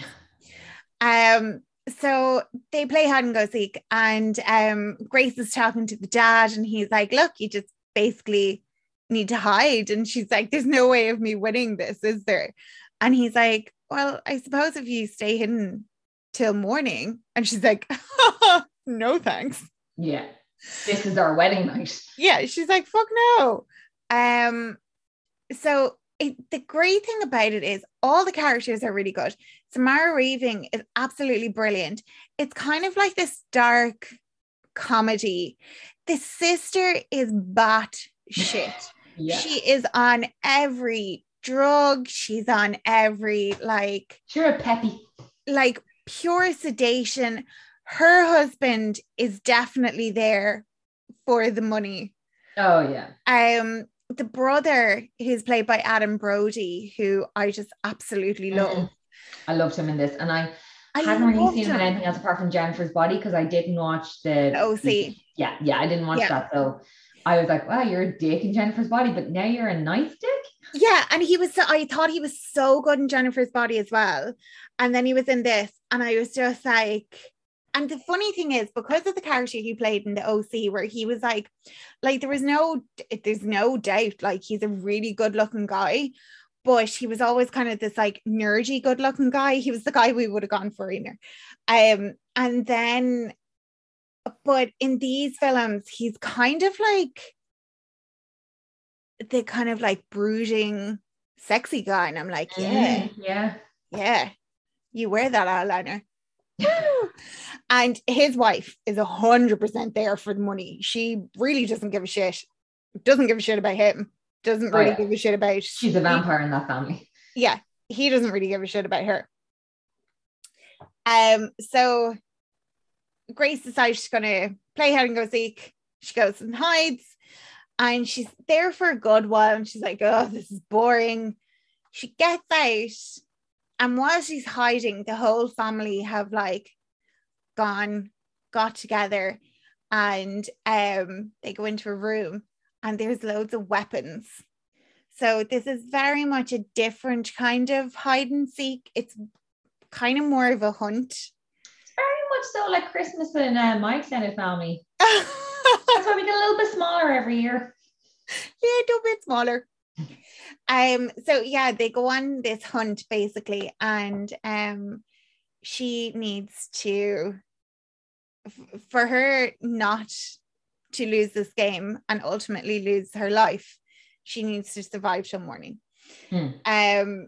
Um, so they play hide and go seek, and um, Grace is talking to the dad, and he's like, Look, you just basically need to hide. And she's like, There's no way of me winning this, is there? And he's like, Well, I suppose if you stay hidden till morning. And she's like, No, thanks. Yeah. This is our wedding night. yeah she's like fuck no um so it, the great thing about it is all the characters are really good samara weaving is absolutely brilliant it's kind of like this dark comedy the sister is bat shit Yeah. she is on every drug she's on every like Sure, a peppy. like pure sedation. Her husband is definitely there for the money. Oh yeah. Um, the brother who's played by Adam Brody, who I just absolutely love. Mhm. I loved him in this, and I, I hadn't really seen him in anything else apart from Jennifer's Body because I didn't watch the The OC. Yeah, yeah, I didn't watch Yeah. that. So I was like, wow, you're a dick in Jennifer's Body, but now you're a nice dick. Yeah, and he was so I thought he was so good in Jennifer's body as well. And then he was in this, and I was just like, and the funny thing is, because of the character he played in the OC, where he was like, like there was no, there's no doubt, like he's a really good looking guy, but he was always kind of this like nerdy, good looking guy. He was the guy we would have gone for either. Um, and then, but in these films, he's kind of like the kind of like brooding, sexy guy, and I'm like, yeah, Mm, yeah. yeah, you wear that eyeliner. And his wife is a hundred percent there for the money. She really doesn't give a shit. Doesn't give a shit about him. Doesn't Oh, really yeah. give a shit about. She's a vampire in that family. Yeah, he doesn't really give a shit about her. Um, so Grace decides she's gonna play hide and go seek. She goes and hides, and she's there for a good while. And she's like, "Oh, this is boring." She gets out, and while she's hiding, the whole family have like gone, got together, and um, they go into a room, and there's loads of weapons. So this is very much a different kind of hide and seek. It's kind of more of a hunt. Very much so like Christmas in uh, my extended family. That's why we get a little bit smaller every year. Yeah, a little bit smaller. Um, so yeah, they go on this hunt basically, and um she needs to f- for her not to lose this game and ultimately lose her life, she needs to survive till morning. Hmm. Um,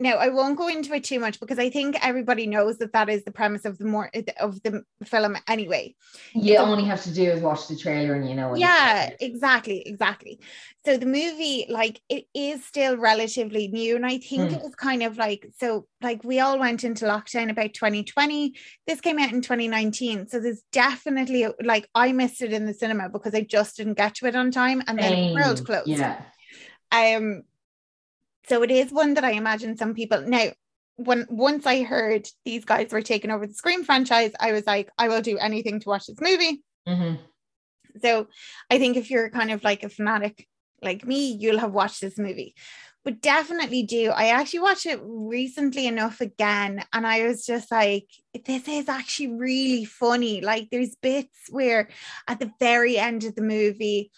now I won't go into it too much because I think everybody knows that that is the premise of the more of the film anyway. You only have to do is watch the trailer and you know. Yeah, exactly, exactly. So the movie, like, it is still relatively new, and I think Hmm. it was kind of like so. Like, we all went into lockdown about 2020. This came out in 2019, so there's definitely like I missed it in the cinema because I just didn't get to it on time, and then the world closed. Yeah. Um, so it is one that I imagine some people now. When once I heard these guys were taking over the Scream franchise, I was like, I will do anything to watch this movie. hmm So I think if you're kind of like a fanatic like me, you'll have watched this movie. But definitely do. I actually watched it recently enough again, and I was just like, this is actually really funny. Like, there's bits where at the very end of the movie,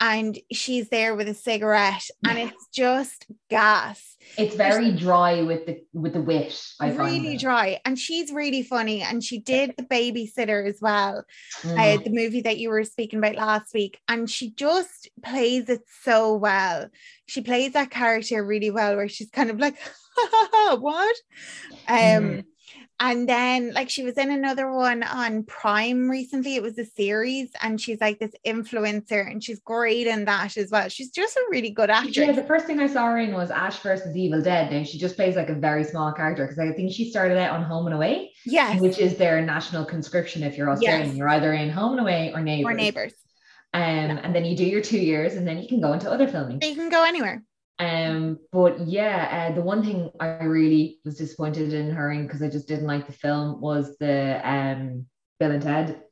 and she's there with a cigarette, and it's just gas. It's very dry with the with the wit. I really dry. And she's really funny. And she did the babysitter as well. Mhm. uh, the movie that you were speaking about last week, and she just plays it so well. She plays that character really well, where she's kind of like, "What?" Um, Mhm. And then like she was in another one on Prime recently. It was a series, and she's like this influencer, and she's great in that as well. She's just a really good actress. Yeah, the first thing I saw her in was Ash versus Evil Dead. Now she just plays like a very small character because I think she started out on Home and Away, yes, which is their national conscription if you're Australian. Yes. You're either in Home and Away or Neighbours. or neighbors. Um, and then you do your two years and then you can go into other filming. You can go anywhere. Um, but yeah, uh, the one thing I really was disappointed in her in because I just didn't like the film was the um Bill and Ted.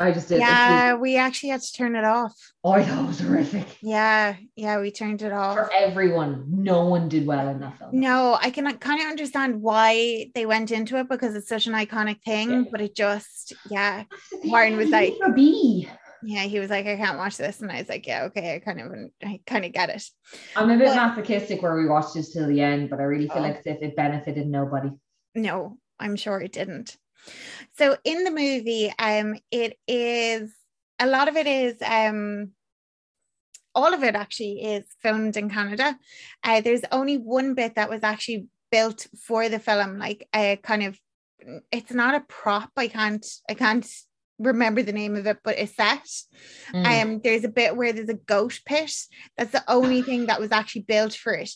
I just did. Yeah, we actually had to turn it off. Oh, I thought it was horrific Yeah, yeah, we turned it off. for everyone. No one did well in that film. No, I can kind of understand why they went into it because it's such an iconic thing, Yeah. but it just, yeah, That's the thing, Warren was like- a B. yeah. He was like, I can't watch this, and I was like, yeah, okay, I kind of, I kind of get it. I'm a bit But- masochistic where we watched this till the end, but I really feel Oh. like if it benefited nobody. No, I'm sure it didn't. So in the movie, um, it is a lot of it is um all of it actually is filmed in Canada. Uh, there's only one bit that was actually built for the film, like a kind of it's not a prop. I can't I can't remember the name of it, but a set. Mm. Um, there's a bit where there's a goat pit. That's the only thing that was actually built for it.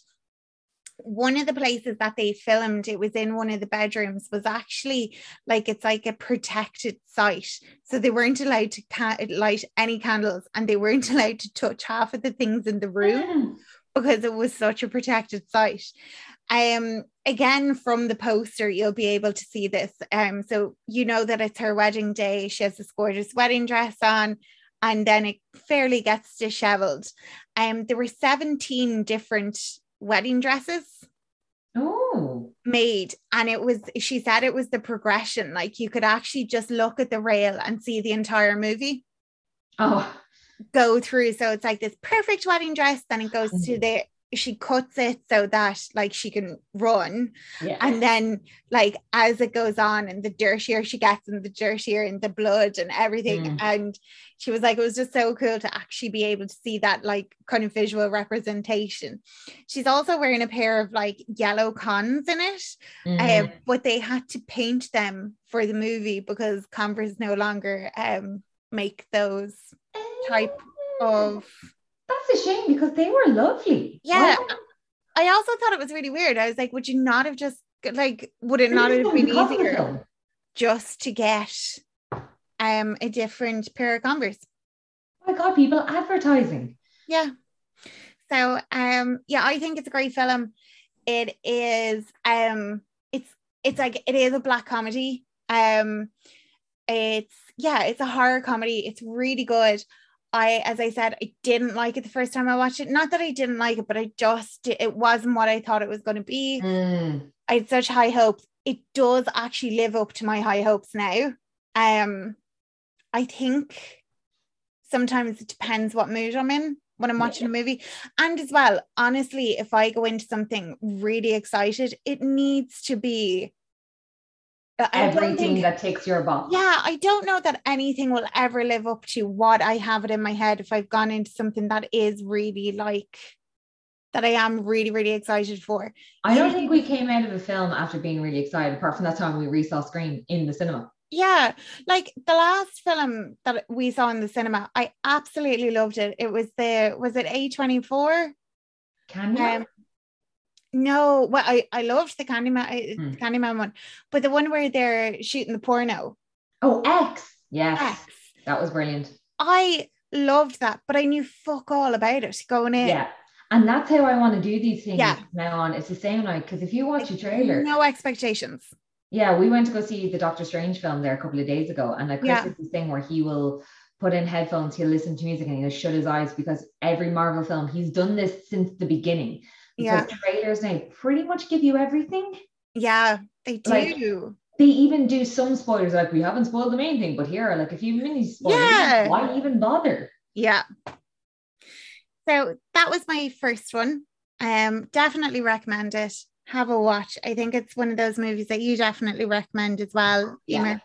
One of the places that they filmed, it was in one of the bedrooms, was actually like it's like a protected site. So they weren't allowed to ca- light any candles and they weren't allowed to touch half of the things in the room Mm. because it was such a protected site. Um, again, from the poster, you'll be able to see this. Um, so you know that it's her wedding day. She has this gorgeous wedding dress on, and then it fairly gets disheveled. Um, there were 17 different wedding dresses Oh, made and it was she said it was the progression like you could actually just look at the rail and see the entire movie oh, go through. So it's like this perfect wedding dress. Then it goes to the she cuts it so that like she can run. yeah. And then like as it goes on and the dirtier she gets and the dirtier and the blood and everything. Mm. And she was like, it was just so cool to actually be able to see that like kind of visual representation. She's also wearing a pair of like yellow cons in it. Mm. Um, but they had to paint them for the movie because Converse no longer um make those type of That's a shame because they were lovely. Yeah. I also thought it was really weird. I was like, would you not have just like would it not have been easier just to get um a different pair of Converse? Oh my god, people advertising. Yeah. So um yeah, I think it's a great film. It is um it's it's like it is a black comedy. Um it's yeah, it's a horror comedy. It's really good. I as I said, I didn't like it the first time I watched it. Not that I didn't like it, but I just it wasn't what I thought it was going to be. Mm. I had such high hopes. It does actually live up to my high hopes now. Um I think sometimes it depends what mood I'm in when I'm watching a movie. And as well, honestly, if I go into something really excited, it needs to be Everything think- that takes your box. yeah, I don't know that anything will ever live up to what I have it in my head if I've gone into something that is really like that I am really, really excited for. I don't think we came out of a film after being really excited, apart from that time we resaw Scream in the cinema. Yeah, like the last film that we saw in the cinema, I absolutely loved it. It was the was it A24? Can you? Um, no, well, I, I loved the Candyman, uh, Hmm. Candyman one, but the one where they're shooting the porno. oh, X. Yes. X. That was brilliant. I loved that, but I knew fuck all about it going in. Yeah. And that's how I want to do these things Yeah. now on. It's the same like because if you watch a trailer, No expectations. yeah, we went to go see the Doctor Strange film there a couple of days ago, and like Chris Yeah. has this thing where he will put in headphones, he'll listen to music, and he'll shut his eyes because every Marvel film he's done this since the beginning. Yeah. Trailers now pretty much give you everything. Yeah, they do. Like, They even do some spoilers, like we haven't spoiled the main thing, but here, like if you mini spoilers, Yeah. why even bother? yeah. So that was my first one. Um, definitely recommend it. Have a watch. I think it's one of those movies that you definitely recommend as well. Yeah. Emer.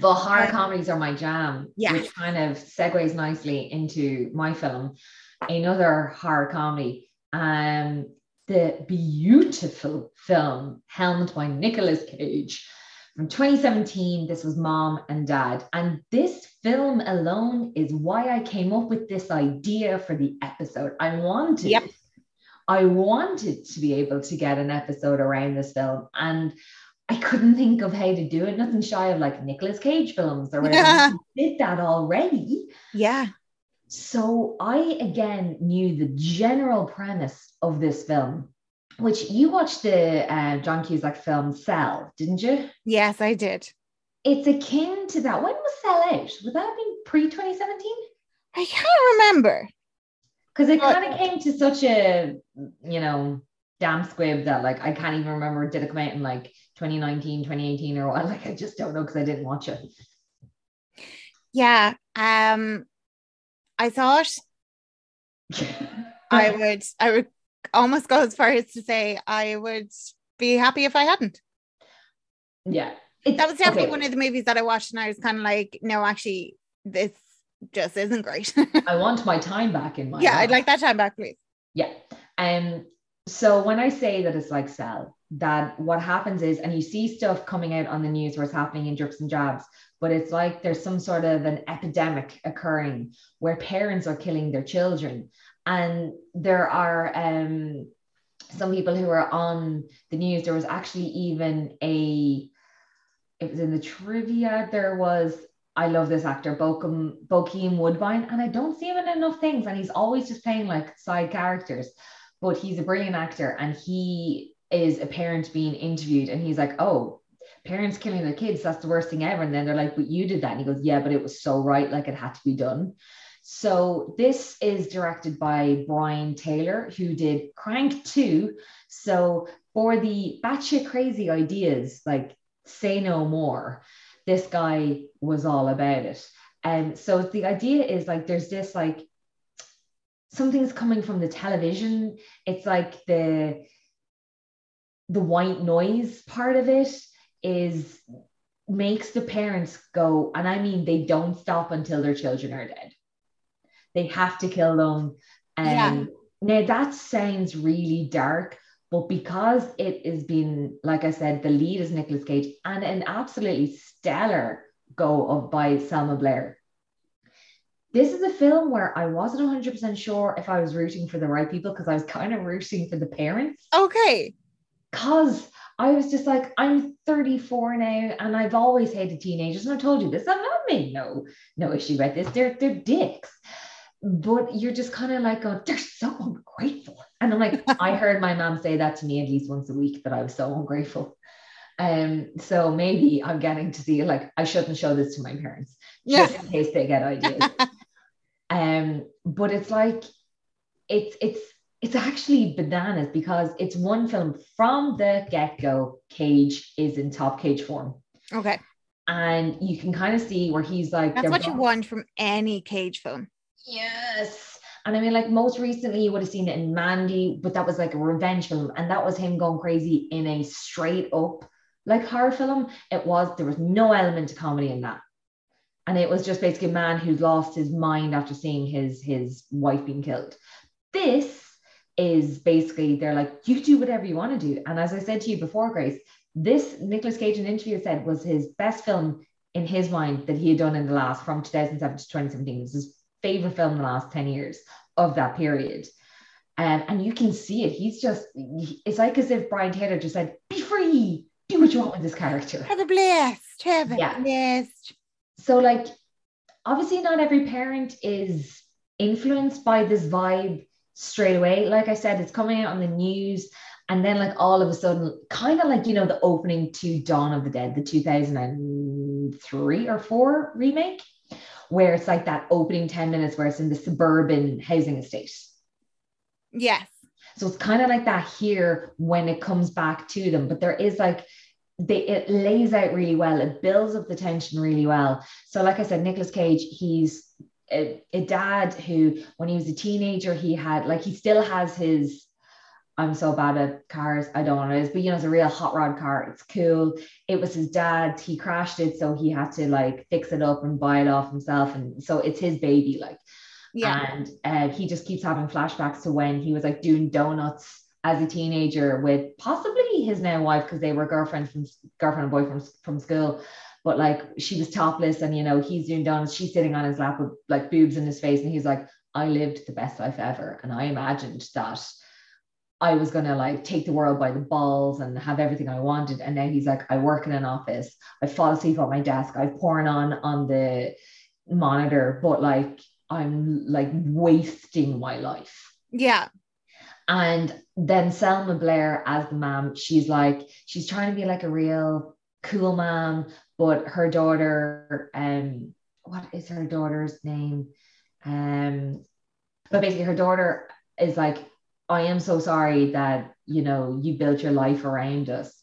But horror Um, comedies are my jam, yeah. which kind of segues nicely into my film, another horror comedy. Um, the beautiful film helmed by Nicolas Cage from 2017. This was Mom and Dad. And this film alone is why I came up with this idea for the episode. I wanted Yep. I wanted to be able to get an episode around this film and I couldn't think of how to do it. Nothing shy of like Nicolas Cage films or whatever. Yeah. Did that already. Yeah. So I again knew the general premise of this film, which you watched the uh, John Cusack film Cell, didn't you? Yes, I did. It's akin to that. When was Cell out? Would that have been pre 2017? I can't remember. Because it kind of came to such a, you know, damn squib that like I can't even remember did it come out in like 2019, 2018 or what? Like I just don't know because I didn't watch it. Yeah. Um, I thought I would. I would almost go as far as to say I would be happy if I hadn't. yeah. It's, That was definitely okay, one of the movies that I watched, and I was kind of like, no, actually, this just isn't great. I want my time back in my yeah, I'd like that time back, please. Yeah. Um, so when I say that it's like cell, that what happens is, and you see stuff coming out on the news where it's happening in drips and jabs, but it's like there's some sort of an epidemic occurring where parents are killing their children. And there are um some people who are on the news. There was actually even a it was in the trivia, there was I love this actor, Bokeem, Bokeem Woodbine, and I don't see him in enough things. And he's always just playing like side characters, but he's a brilliant actor. And he is a parent being interviewed, and he's like, Oh, parents killing their kids, that's the worst thing ever. And then they're like, But you did that. And he goes, Yeah, but it was so right, like it had to be done. So this is directed by Brian Taylor, who did Crank 2. So for the batshit crazy ideas, like say no more this guy was all about it. And so the idea is like there's this like something's coming from the television. It's like the the white noise part of it is makes the parents go, and I mean they don't stop until their children are dead. They have to kill them. And now that sounds really dark, but because it has been, like I said, the lead is Nicolas Cage and an absolutely stellar go of by Selma Blair. This is a film where I wasn't 100% sure if I was rooting for the right people because I was kind of rooting for the parents. Okay. Because I was just like, I'm 34 now and I've always hated teenagers. And I told you this, I've not made no, no issue about this. They're, they're dicks. But you're just kind of like, oh, they're so ungrateful. And I'm like, I heard my mom say that to me at least once a week that I was so ungrateful. Um, so maybe I'm getting to see like I shouldn't show this to my parents just in case they get ideas. um, but it's like it's it's it's actually bananas because it's one film from the get-go. Cage is in top cage form. Okay. And you can kind of see where he's like That's what you want from any cage film. Yes. And I mean, like most recently, you would have seen it in Mandy, but that was like a revenge film. And that was him going crazy in a straight up like horror film. It was, there was no element of comedy in that. And it was just basically a man who lost his mind after seeing his his wife being killed. This is basically they're like, you do whatever you want to do. And as I said to you before, Grace, this Nicolas Cage in an interview said was his best film in his mind that he had done in the last from 2007 to 2017. It was his favorite film in the last 10 years of that period. Um, and you can see it. He's just, it's like as if Brian Taylor just said, be free, do what you want with this character. Have a blast. Have a Yeah. blast. So, like, obviously, not every parent is influenced by this vibe straight away. Like I said, it's coming out on the news. And then, like, all of a sudden, kind of like, you know, the opening to Dawn of the Dead, the 2003 or 4 remake, where it's like that opening 10 minutes where it's in the suburban housing estate. Yes. So it's kind of like that here when it comes back to them, but there is like they it lays out really well. It builds up the tension really well. So, like I said, Nicolas Cage, he's a, a dad who, when he was a teenager, he had like he still has his. I'm so bad at cars. I don't know what it is, but you know, it's a real hot rod car. It's cool. It was his dad. He crashed it, so he had to like fix it up and buy it off himself. And so it's his baby. Like Yeah. and uh, he just keeps having flashbacks to when he was like doing donuts as a teenager with possibly his now wife because they were girlfriend from girlfriend and boyfriend from, from school. But like she was topless and you know he's doing donuts, she's sitting on his lap with like boobs in his face, and he's like, I lived the best life ever. And I imagined that I was gonna like take the world by the balls and have everything I wanted. And now he's like, I work in an office, I fall asleep on my desk, I've porn on on the monitor, but like I'm like wasting my life. Yeah. And then Selma Blair as the mom, she's like, she's trying to be like a real cool mom, but her daughter, um, what is her daughter's name? Um, but basically her daughter is like, I am so sorry that you know you built your life around us.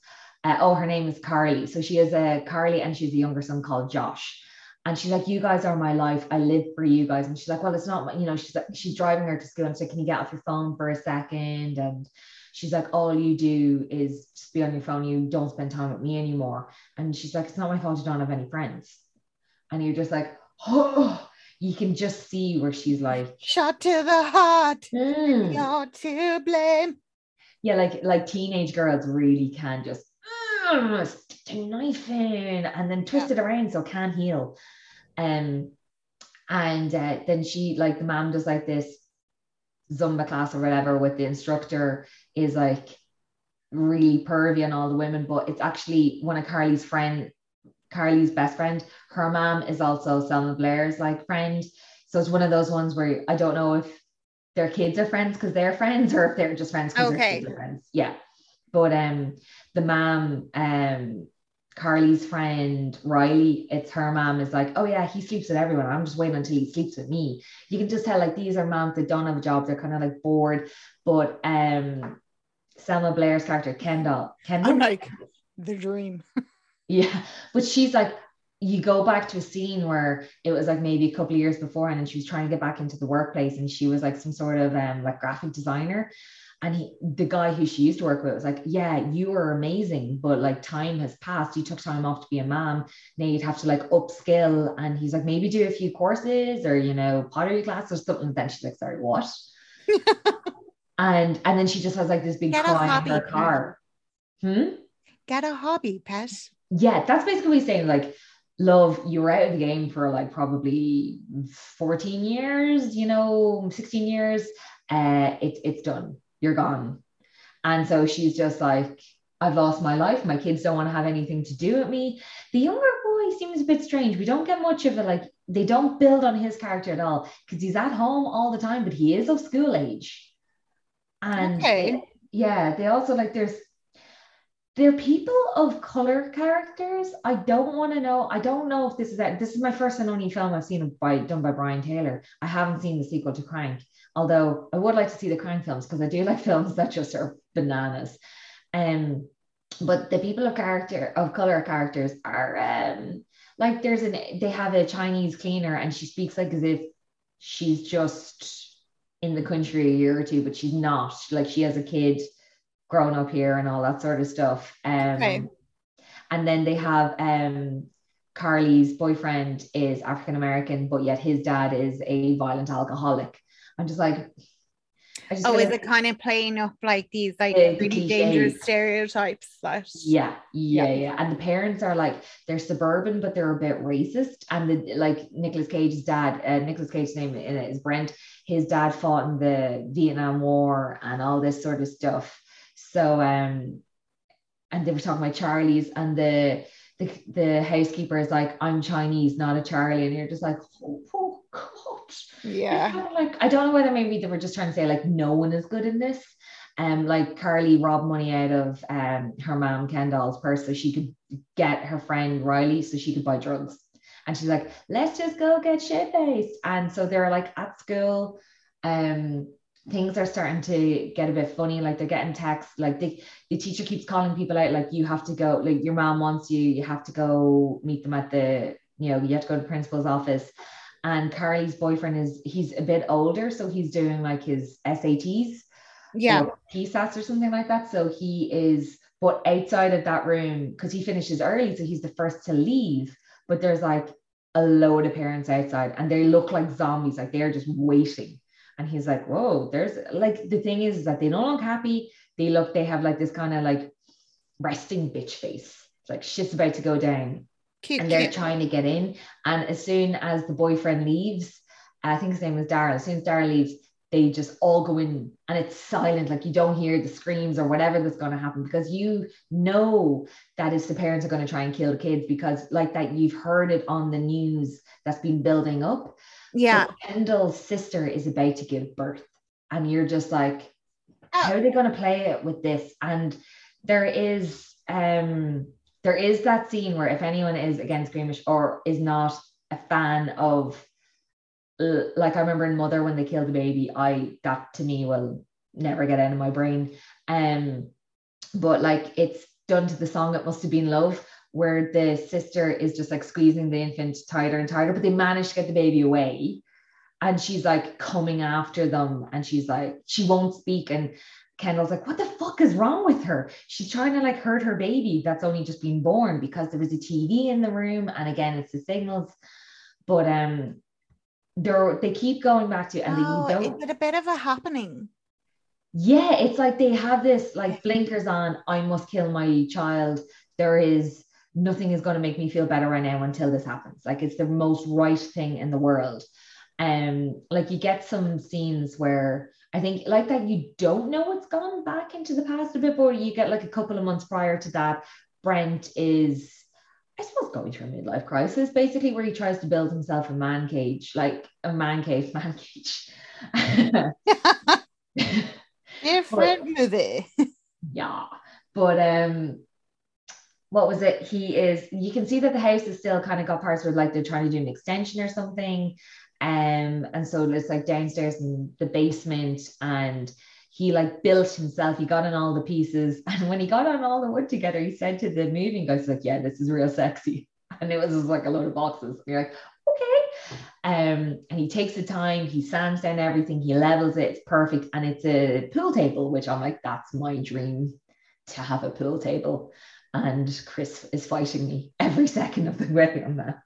Uh, oh, her name is Carly. So she has a Carly and she's a younger son called Josh. And she's like, You guys are my life. I live for you guys. And she's like, Well, it's not, my, you know, she's like, she's driving her to school and said, Can you get off your phone for a second? And she's like, All you do is just be on your phone. You don't spend time with me anymore. And she's like, It's not my fault you don't have any friends. And you're just like, Oh, you can just see where she's like, Shot to the heart. "Mm." You're to blame. yeah, like like teenage girls really can just "Mm, stick the knife in and then twist it around so can't heal. Um, and uh, then she like the mom does like this Zumba class or whatever with the instructor is like really pervy on all the women, but it's actually one of Carly's friend, Carly's best friend. Her mom is also Selma Blair's like friend. So it's one of those ones where I don't know if their kids are friends because they're friends or if they're just friends because Okay. are friends. Yeah. But um the mom, um Carly's friend Riley, it's her mom is like, oh yeah, he sleeps with everyone. I'm just waiting until he sleeps with me. You can just tell like these are moms that don't have a job, they're kind of like bored. But um Selma Blair's character, Kendall, Kendall, I'm like, the dream. yeah, but she's like, you go back to a scene where it was like maybe a couple of years before, and then she was trying to get back into the workplace, and she was like some sort of um like graphic designer. And he, the guy who she used to work with was like, Yeah, you were amazing, but like time has passed. You took time off to be a mom. Now you'd have to like upskill. And he's like, Maybe do a few courses or, you know, pottery class or something. Then she's like, Sorry, what? and and then she just has like this big Get cry in her car. Hmm? Get a hobby, pet. yeah, that's basically saying. Like, love, you were out of the game for like probably 14 years, you know, 16 years. Uh, it, it's done. You're gone. And so she's just like, I've lost my life. My kids don't want to have anything to do with me. The younger boy seems a bit strange. We don't get much of it. Like, they don't build on his character at all because he's at home all the time, but he is of school age. And Okay. yeah, they also like there's they're people of color characters. I don't want to know. I don't know if this is that. This is my first and only film I've seen by done by Brian Taylor. I haven't seen the sequel to Crank, although I would like to see the Crank films because I do like films that just are bananas. Um, but the people of character of color characters are um like there's an they have a Chinese cleaner and she speaks like as if she's just in the country a year or two, but she's not. Like she has a kid grown up here and all that sort of stuff. Um. And then they have um, Carly's boyfriend is African American, but yet his dad is a violent alcoholic. I'm just like, Oh, is it kind of playing up like these like the really dangerous stereotypes that Yeah, yeah, yeah. And the parents are like they're suburban, but they're a bit racist. And the like Nicolas Cage's dad, uh, Nicolas Cage's name in it is Brent. His dad fought in the Vietnam War and all this sort of stuff. So um, and they were talking about Charlie's and the the, the housekeeper is like, I'm Chinese, not a Charlie. And you're just like, oh, yeah kind of like I don't know whether maybe they were just trying to say like no one is good in this. Um, like Carly robbed money out of um her mom Kendall's purse so she could get her friend Riley so she could buy drugs. And she's like, let's just go get shit faced. And so they're like at school, um, things are starting to get a bit funny. Like they're getting texts, like the, the teacher keeps calling people out, like you have to go, like your mom wants you, you have to go meet them at the, you know, you have to go to the principal's office and Carly's boyfriend is he's a bit older, so he's doing like his SATs, yeah or PSATs or something like that. So he is, but outside of that room, because he finishes early, so he's the first to leave. But there's like a load of parents outside, and they look like zombies, like they're just waiting. And he's like, "Whoa, there's like the thing is, is that they don't look happy. They look, they have like this kind of like resting bitch face, It's like shit's about to go down cute, and they're cute. trying to get in. And as soon as the boyfriend leaves, I think his name was Daryl. As soon as Daryl leaves, they just all go in and it's silent like you don't hear the screams or whatever that's going to happen because you know that if the parents are going to try and kill the kids because like that you've heard it on the news that's been building up Yeah. so kendall's sister is about to give birth and you're just like Oh. how are they going to play it with this and there is um there is that scene where if anyone is against Greenish or is not a fan of like I remember in Mother when they killed the baby, I that to me will never get out of my brain. Um, but like it's done to the song It Must Have Been Love, where the sister is just like squeezing the infant tighter and tighter, but they manage to get the baby away. And she's like coming after them, and she's like, she won't speak. And Kendall's like, what the fuck is wrong with her? She's trying to like hurt her baby that's only just been born because there was a TV in the room. And again, it's the signals. But um they're they keep going back to and Oh, they is don't it a bit of a happening? yeah, it's like they have this like blinkers on, I must kill my child. There is nothing is going to make me feel better right now until this happens. Like it's the most right thing in the world. Um, like you get some scenes where I think like that you don't know what's gone back into the past a bit, but you get like a couple of months prior to that, Brent is I suppose going through a midlife crisis, basically, where he tries to build himself a man cage, like a man cave, man cage. Different movie. yeah but um what was it he is you can see that the house is still kind of got parts where like they're trying to do an extension or something um and so it's like downstairs in the basement and he like built himself he got on all the pieces and when he got on all the wood together he said to the moving guys like yeah this is real sexy and it was just like a load of boxes and you're like okay um, and he takes the time, he sands down everything, he levels it, it's perfect, and it's a pool table, which I'm like, that's my dream to have a pool table. And Chris is fighting me every second of the way on that.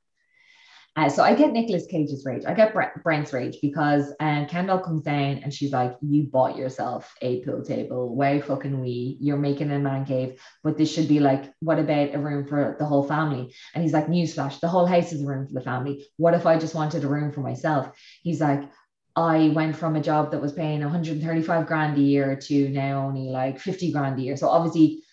Uh, so I get Nicolas Cage's rage. I get Brent, Brent's rage because um, Kendall comes down and she's like, "You bought yourself a pool table. Why fucking we? You're making a man cave, but this should be like, what about a room for the whole family?" And he's like, "Newsflash: the whole house is a room for the family. What if I just wanted a room for myself?" He's like, "I went from a job that was paying 135 grand a year to now only like 50 grand a year. So obviously,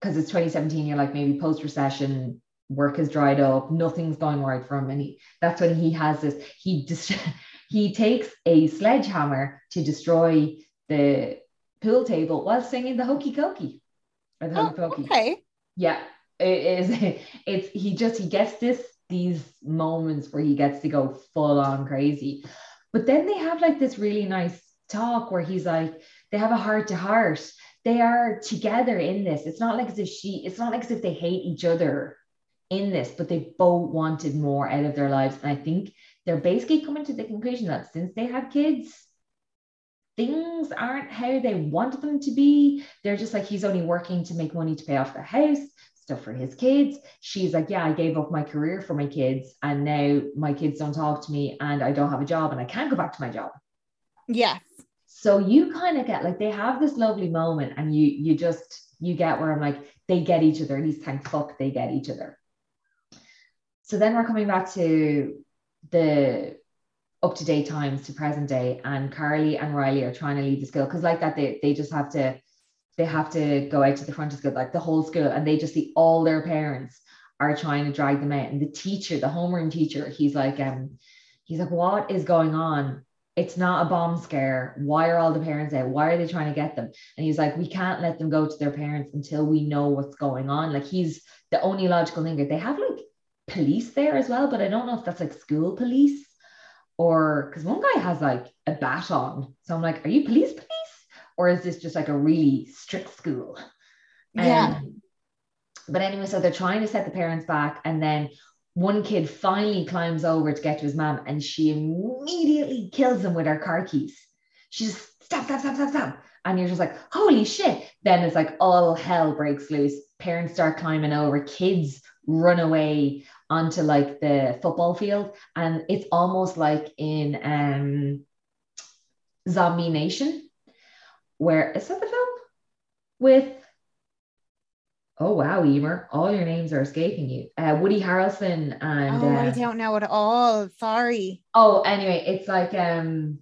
because it's 2017, you're like maybe post recession." Work has dried up, nothing's going right for him. And he, that's when he has this, he just, he takes a sledgehammer to destroy the pool table while singing the hokey cokey or the Oh, hokey pokey. okay. Yeah, it is. It's, he just, he gets this, these moments where he gets to go full on crazy. But then they have like this really nice talk where he's like, they have a heart to heart. They are together in this. It's not like as if she, it's not like as if they hate each other in this, but they both wanted more out of their lives. And I think they're basically coming to the conclusion that since they had kids, things aren't how they wanted them to be. They're just like, he's only working to make money to pay off the house, stuff for his kids. She's like, yeah, I gave up my career for my kids, and now my kids don't talk to me, and I don't have a job, and I can't go back to my job. Yes. So you kind of get like they have this lovely moment, and you you just you get where I'm like, they get each other. At least thank fuck they get each other. So then we're coming back to the up to date times to present day, and Carly and Riley are trying to leave the school because like that they they just have to they have to go out to the front of school like the whole school, and they just see all their parents are trying to drag them out, and the teacher, the homeroom teacher, he's like um he's like what is going on? It's not a bomb scare. Why are all the parents out? Why are they trying to get them? And he's like, we can't let them go to their parents until we know what's going on. Like he's the only logical thing. They have like police there as well, but I don't know if that's like school police or because one guy has like a bat on. So I'm like, are you police police? Or is this just like a really strict school? Yeah. Um, but anyway, so they're trying to set the parents back, and then one kid finally climbs over to get to his mom, and she immediately kills him with her car keys. She just stop, stop, stop, stop, stop. And you're just like, holy shit. Then it's like all hell breaks loose. Parents start climbing over, kids run away onto like the football field. And it's almost like in um Zombie Nation, where is that the film? With oh wow, Emer, all your names are escaping you. Uh, Woody Harrelson and oh, uh, I don't know at all. Sorry. oh, anyway, it's like um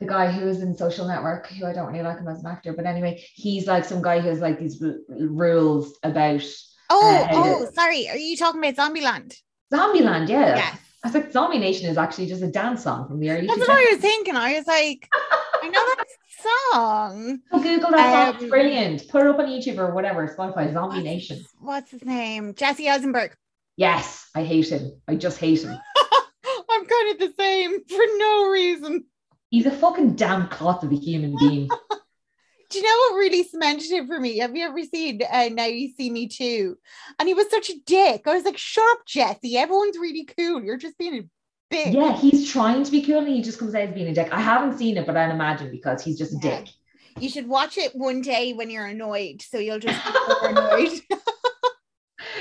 the guy who is in Social Network, who I don't really like him as an actor, but anyway, he's like some guy who has like these r- rules about Oh, oh, sorry. Are you talking about Zombieland? Zombieland. Yeah, Yes. I was like, Zombie Nation is actually just a dance song from the early. That's 2000s. what I was thinking. I was like, I know that song. Oh, Google that song. It's Um, brilliant. Put it up on YouTube or whatever. Spotify. Zombie What's Nation. What's his name? Jesse Eisenberg. Yes, I hate him. I just hate him. I'm kind of the same for no reason. He's a fucking damn cloth of a human being. Do you know what really cemented it for me? Have you ever seen uh, Now You See Me 2? And he was such a dick. I was like, shut up, Jesse. Everyone's really cool. You're just being a bitch. yeah, he's trying to be cool and he just comes out as being a dick. I haven't seen it, but I'd imagine because he's just a Yeah. dick. You should watch it one day when you're annoyed. So you'll just be more annoyed.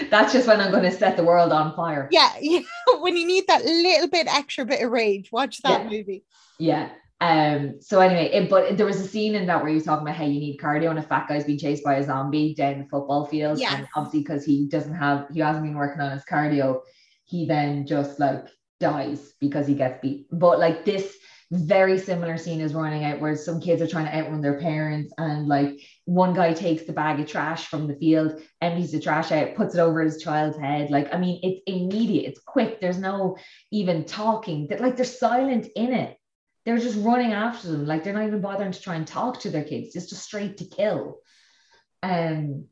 That's just when I'm going to set the world on fire. yeah, yeah. When you need that little bit extra bit of rage, watch that Yeah. movie. Yeah. Um. So anyway, it, but there was a scene in that where you're talking about how you need cardio, and a fat guy's being chased by a zombie down the football field, Yes. and obviously because he doesn't have, he hasn't been working on his cardio, he then just like dies because he gets beat. But like this very similar scene is running out where some kids are trying to outrun their parents, and like one guy takes the bag of trash from the field, empties the trash out, puts it over his child's head. Like I mean, it's immediate, it's quick. There's no even talking. That like they're silent in it they're just running after them. Like they're not even bothering to try and talk to their kids. It's just straight to kill. Um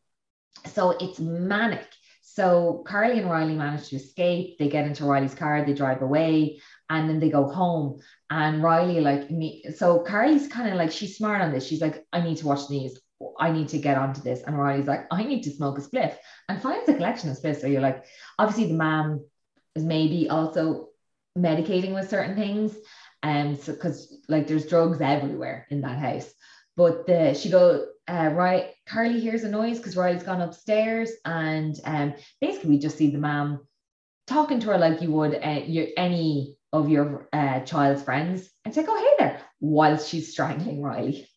so it's manic. So carly and riley manage to escape. They get into riley's car they drive away and then they go home. And riley like me so carly's kind of like she's smart on this. She's like i need to watch the news. I need to get onto this. And riley's like i need to smoke a spliff. And finds a collection of spliffs. So you're like obviously the mom is maybe also medicating with certain things um so because like there's drugs everywhere in that house. But the she go uh right carly hears a noise because riley's gone upstairs and um basically we just see the mom talking to her like you would uh, your any of your uh, child's friends and say oh hey there whilst she's strangling riley.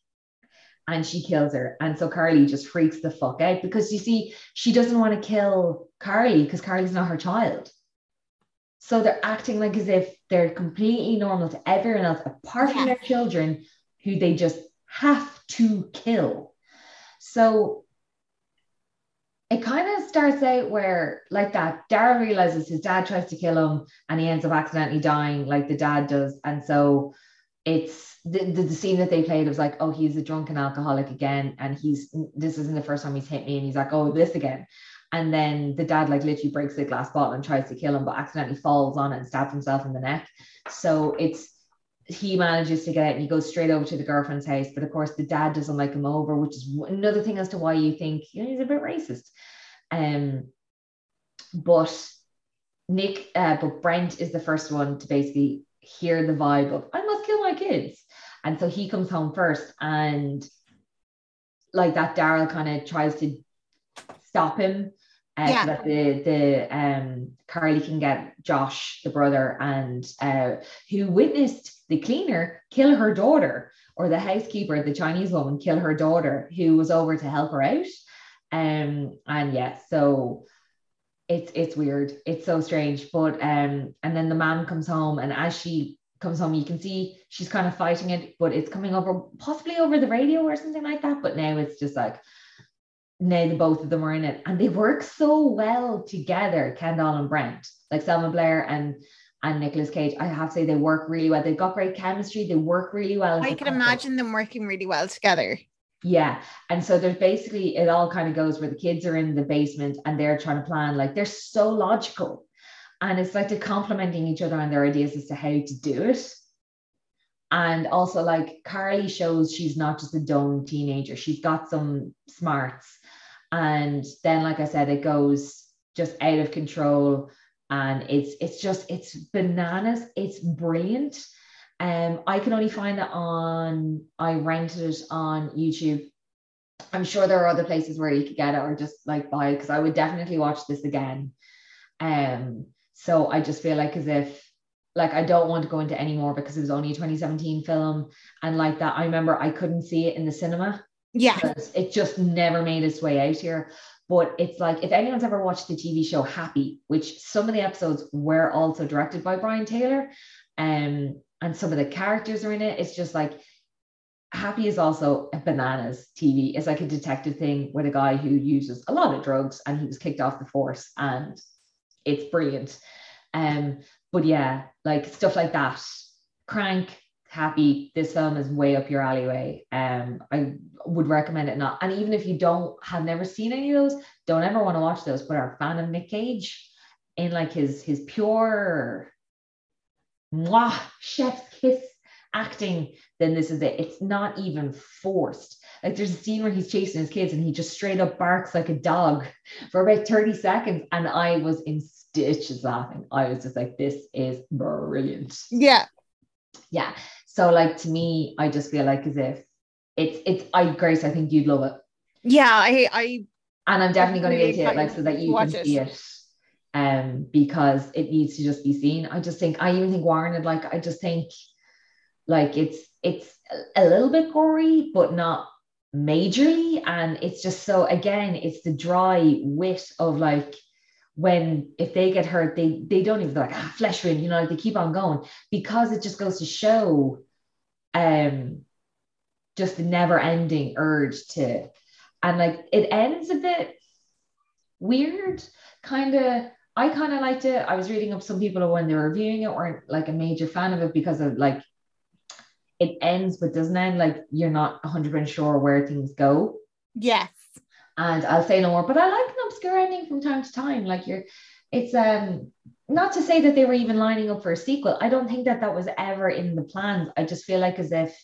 And she kills her. And so carly just freaks the fuck out because you see she doesn't want to kill carly because carly's not her child. So they're acting like as if they're completely normal to everyone else, apart from their children, who they just have to kill. So it kind of starts out where, like that, Daryl realizes his dad tries to kill him and he ends up accidentally dying, like the dad does. And so it's the, the, the scene that they played was like, oh, he's a drunken alcoholic again. And he's, this isn't the first time he's hit me. And he's like, oh, this again. And then the dad like literally breaks the glass bottle and tries to kill him, but accidentally falls on it and stabs himself in the neck. So it's he manages to get out and he goes straight over to the girlfriend's house. But of course, the dad doesn't like him over, which is another thing as to why you think you know, he's a bit racist. Um, but Nick, uh, but Brent is the first one to basically hear the vibe of I must kill my kids, and so he comes home first, and like that, Daryl kind of tries to stop him uh, Yeah. so that the the um Carly can get Josh, the brother, and uh, who witnessed the cleaner kill her daughter, or the housekeeper, the Chinese woman, kill her daughter, who was over to help her out. Um, and yeah, so it's it's weird. It's so strange. But um, and then the mom comes home, and as she comes home, you can see she's kind of fighting it, but it's coming over possibly over the radio or something like that. But now it's just like now the both of them are in it, and they work so well together, Kendall and Brent, like Selma Blair and and Nicolas Cage. I have to say they work really well. They've got great chemistry. They work really well. I can imagine them working really well together. Yeah. And so there's basically, it all kind of goes where the kids are in the basement and they're trying to plan, like they're so logical. And it's like they're complementing each other on their ideas as to how to do it. And also, like Carly shows she's not just a dumb teenager, she's got some smarts. And then, like I said, it goes just out of control. And it's it's just it's bananas. It's brilliant. Um, I can only find it on. I rented it on YouTube. I'm sure there are other places where you could get it or just like buy it because I would definitely watch this again. Um, so I just feel like as if like I don't want to go into any more because it was only a 2017 film and like that. I remember I couldn't see it in the cinema Yeah. it just never made its way out here. But it's like if anyone's ever watched the TV show Happy, which some of the episodes were also directed by Brian Taylor, um, and some of the characters are in it. It's just like Happy is also a bananas TV. It's like a detective thing with a guy who uses a lot of drugs and he was kicked off the force and it's brilliant. Um, but yeah, like stuff like that. Crank, happy. This film is way up your alleyway. Um, I would recommend it not. And even if you don't have never seen any of those, don't ever want to watch those, but are a fan of Nick Cage in like his his pure mwah, chef's kiss acting, then this is it. It's not even forced. Like there's a scene where he's chasing his kids and he just straight up barks like a dog for about 30 seconds. And I was in stitches laughing. I was just like, this is brilliant. Yeah. Yeah. So like to me, I just feel like as if it's it's I Grace, I think you'd love it. Yeah. I I And I'm definitely going to get to it like so that you can it. see it. Um, because it needs to just be seen. I just think I even think Warren had like I just think like it's it's a little bit gory, but not majorly. And it's just so again, it's the dry wit of like when if they get hurt, they they don't even like ah, flesh wound, you know, like they keep on going because it just goes to show um just the never ending urge to and like it ends a bit weird, kind of. I kind of liked it. I was reading up some people when they were reviewing it weren't like a major fan of it because of like it ends but doesn't end like you're not 100% sure where things go. yes. And I'll say no more, but I like ending from time to time. Like you're, it's um not to say that they were even lining up for a sequel. I don't think that that was ever in the plans. I just feel like as if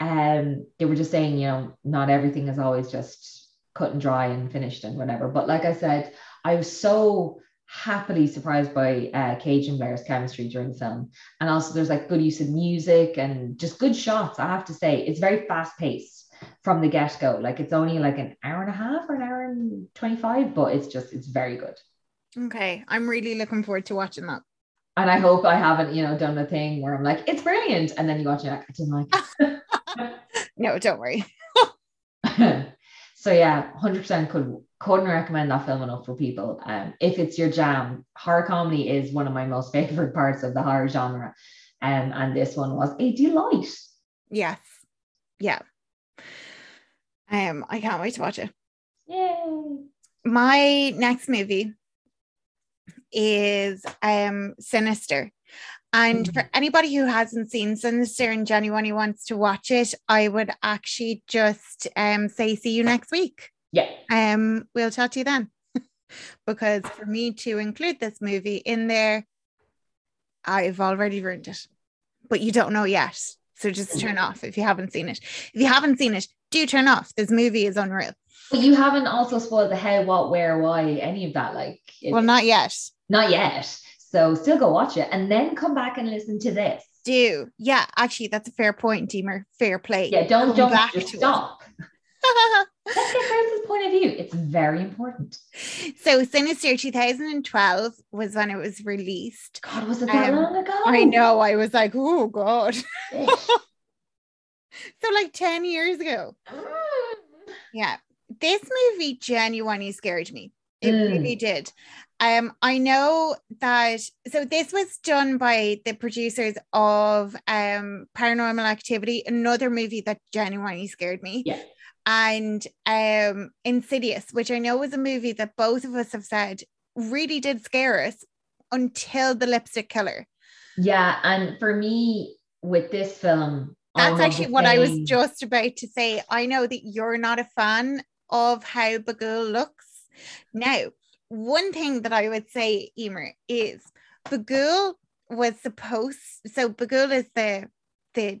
um they were just saying, you know, not everything is always just cut and dry and finished and whatever. But like I said, I was so happily surprised by uh, Cage and Blair's chemistry during the film. And also there's like good use of music and just good shots. I have to say, it's very fast paced from the get go. Like it's only like an hour and a half or an hour and 25, but it's just, it's very good. Okay. I'm really looking forward to watching that. And I hope I haven't, you know, done the thing where I'm like, it's brilliant. And then you watch it, I didn't like No, don't worry. so yeah, 100% could, couldn't recommend that film enough for people. Um, if it's your jam, horror comedy is one of my most favorite parts of the horror genre. Um, and this one was a delight. Yes. Yeah. Um, I can't wait to watch it. Yay. My next movie is um Sinister. And for anybody who hasn't seen Sinister and genuinely wants to watch it, I would actually just um say see you next week. Yeah. Um, we'll chat to you then. because for me to include this movie in there, I've already ruined it. But you don't know yet. So just turn off if you haven't seen it. If you haven't seen it, do turn off. This movie is unreal. But you haven't also spoiled the how, what, where, why, any of that. Like, Well, not yet. not yet. So still go watch it and then come back and listen to this. Do. Yeah, actually, that's a fair point, Emer. Fair play. Yeah, don't Come don't back to stop. Let's get Grace's point of view. It's very important. so Sinister 2012 was when it was released. God, was it that Um, long ago? I know. I was like, oh God. So like 10 years ago. Yeah. This movie genuinely scared me. It Mm. really did. Um, I know that so this was done by the producers of um Paranormal Activity, another movie that genuinely scared me. Yeah. And um Insidious, which I know was a movie that both of us have said really did scare us until the lipstick killer. Yeah, and for me with this film, That's oh, actually what I was just about to say. I know that you're not a fan of how Bughuul looks. Now, one thing that I would say, Emer, is Bughuul was supposed so Bughuul is the the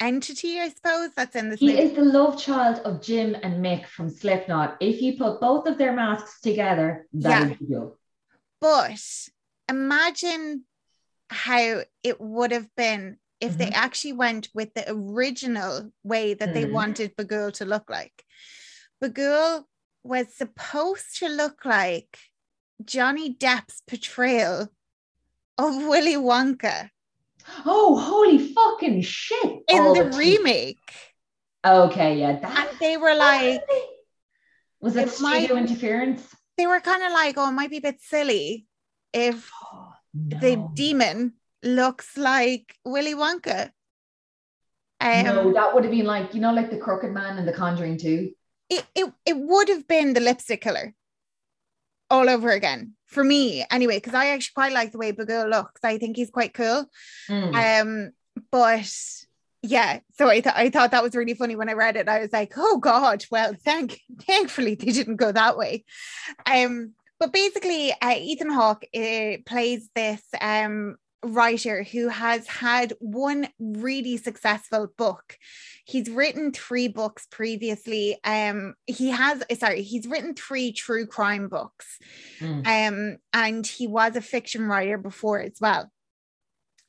entity, I suppose, that's in the He is the love child of Jim and Mick from Slipknot. If you put both of their masks together, that Yeah. is you. But imagine how it would have been if they actually went with the original way that they Mhm. wanted Bughuul to look like. Bughuul was supposed to look like Johnny Depp's portrayal of Willy Wonka Oh, holy fucking shit! in All the t- remake. Okay, yeah, that And they were like, was it it might- studio interference? they were kind of like, oh, it might be a bit silly if the No. demon looks like Willy Wonka. Um, no, that would have been like, you know, like the crooked man and the conjuring too. it, it, it would have been the lipstick killer all over again for me anyway because i actually quite like the way Bughuul looks i think he's quite cool Mm. um but yeah so I, th- I thought that was really funny when i read it i was like oh god well thank thankfully they didn't go that way um but basically uh, ethan hawke uh, plays this um writer who has had one really successful book he's written three books previously um he has sorry he's written three true crime books Mm. um, and he was a fiction writer before as well.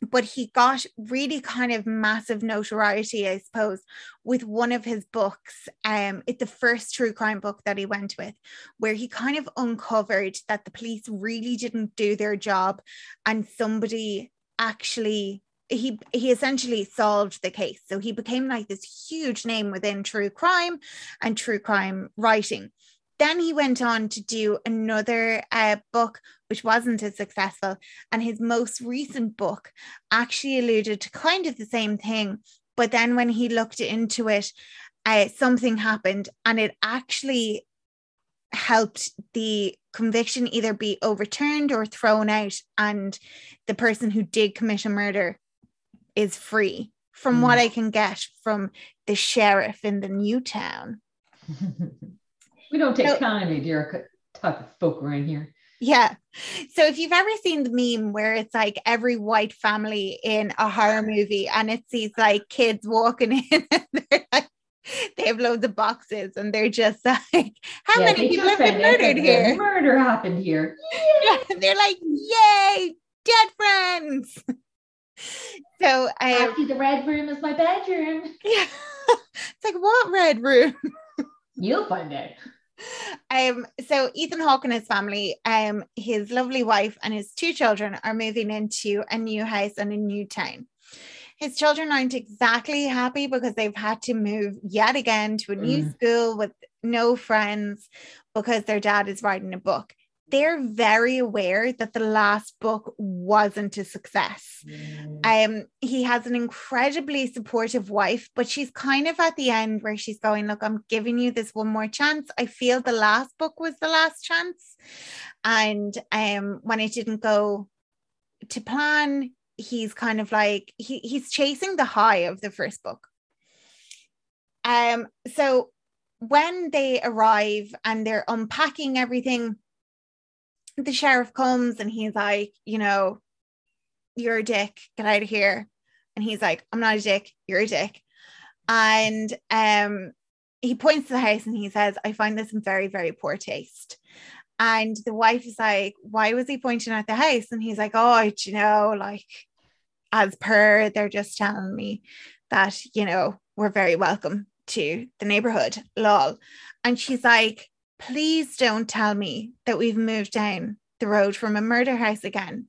But he got really kind of massive notoriety, I suppose, with one of his books. Um, it's the first true crime book that he went with, where he kind of uncovered that the police really didn't do their job, and somebody actually he he essentially solved the case. So he became like this huge name within true crime and true crime writing then he went on to do another uh, book which wasn't as successful and his most recent book actually alluded to kind of the same thing but then when he looked into it uh, something happened and it actually helped the conviction either be overturned or thrown out and the person who did commit a murder is free from what Mm. i can get from the sheriff in the new town we don't take No. kindly to your type of folk around here. Yeah. So if you've ever seen the meme where it's like every white family in a horror movie and it's these like kids walking in and they're like, they have loads of boxes and they're just like, how Yeah, many people have been murdered here? Murder happened here. Yeah, they're like, yay, dead friends. So um, Actually, the red room is my bedroom. yeah. it's like what red room? You'll find out. Um, so Ethan Hawke and his family, um, his lovely wife and his two children are moving into a new house and a new town. His children aren't exactly happy because they've had to move yet again to a new Mm. school with no friends because their dad is writing a book. They're very aware that the last book wasn't a success. Um, he has an incredibly supportive wife, but she's kind of at the end where she's going, Look, I'm giving you this one more chance. I feel the last book was the last chance. And um, when it didn't go to plan, he's kind of like he, he's chasing the high of the first book. Um, so when they arrive and they're unpacking everything, the sheriff comes and he's like, you know, you're a dick, get out of here. And he's like, I'm not a dick, you're a dick. And um, he points to the house and he says, I find this in very, very poor taste. And the wife is like, Why was he pointing at the house? And he's like, Oh, you know, like, as per, they're just telling me that, you know, we're very welcome to the neighborhood, lol. And she's like, Please don't tell me that we've moved down the road from a murder house again.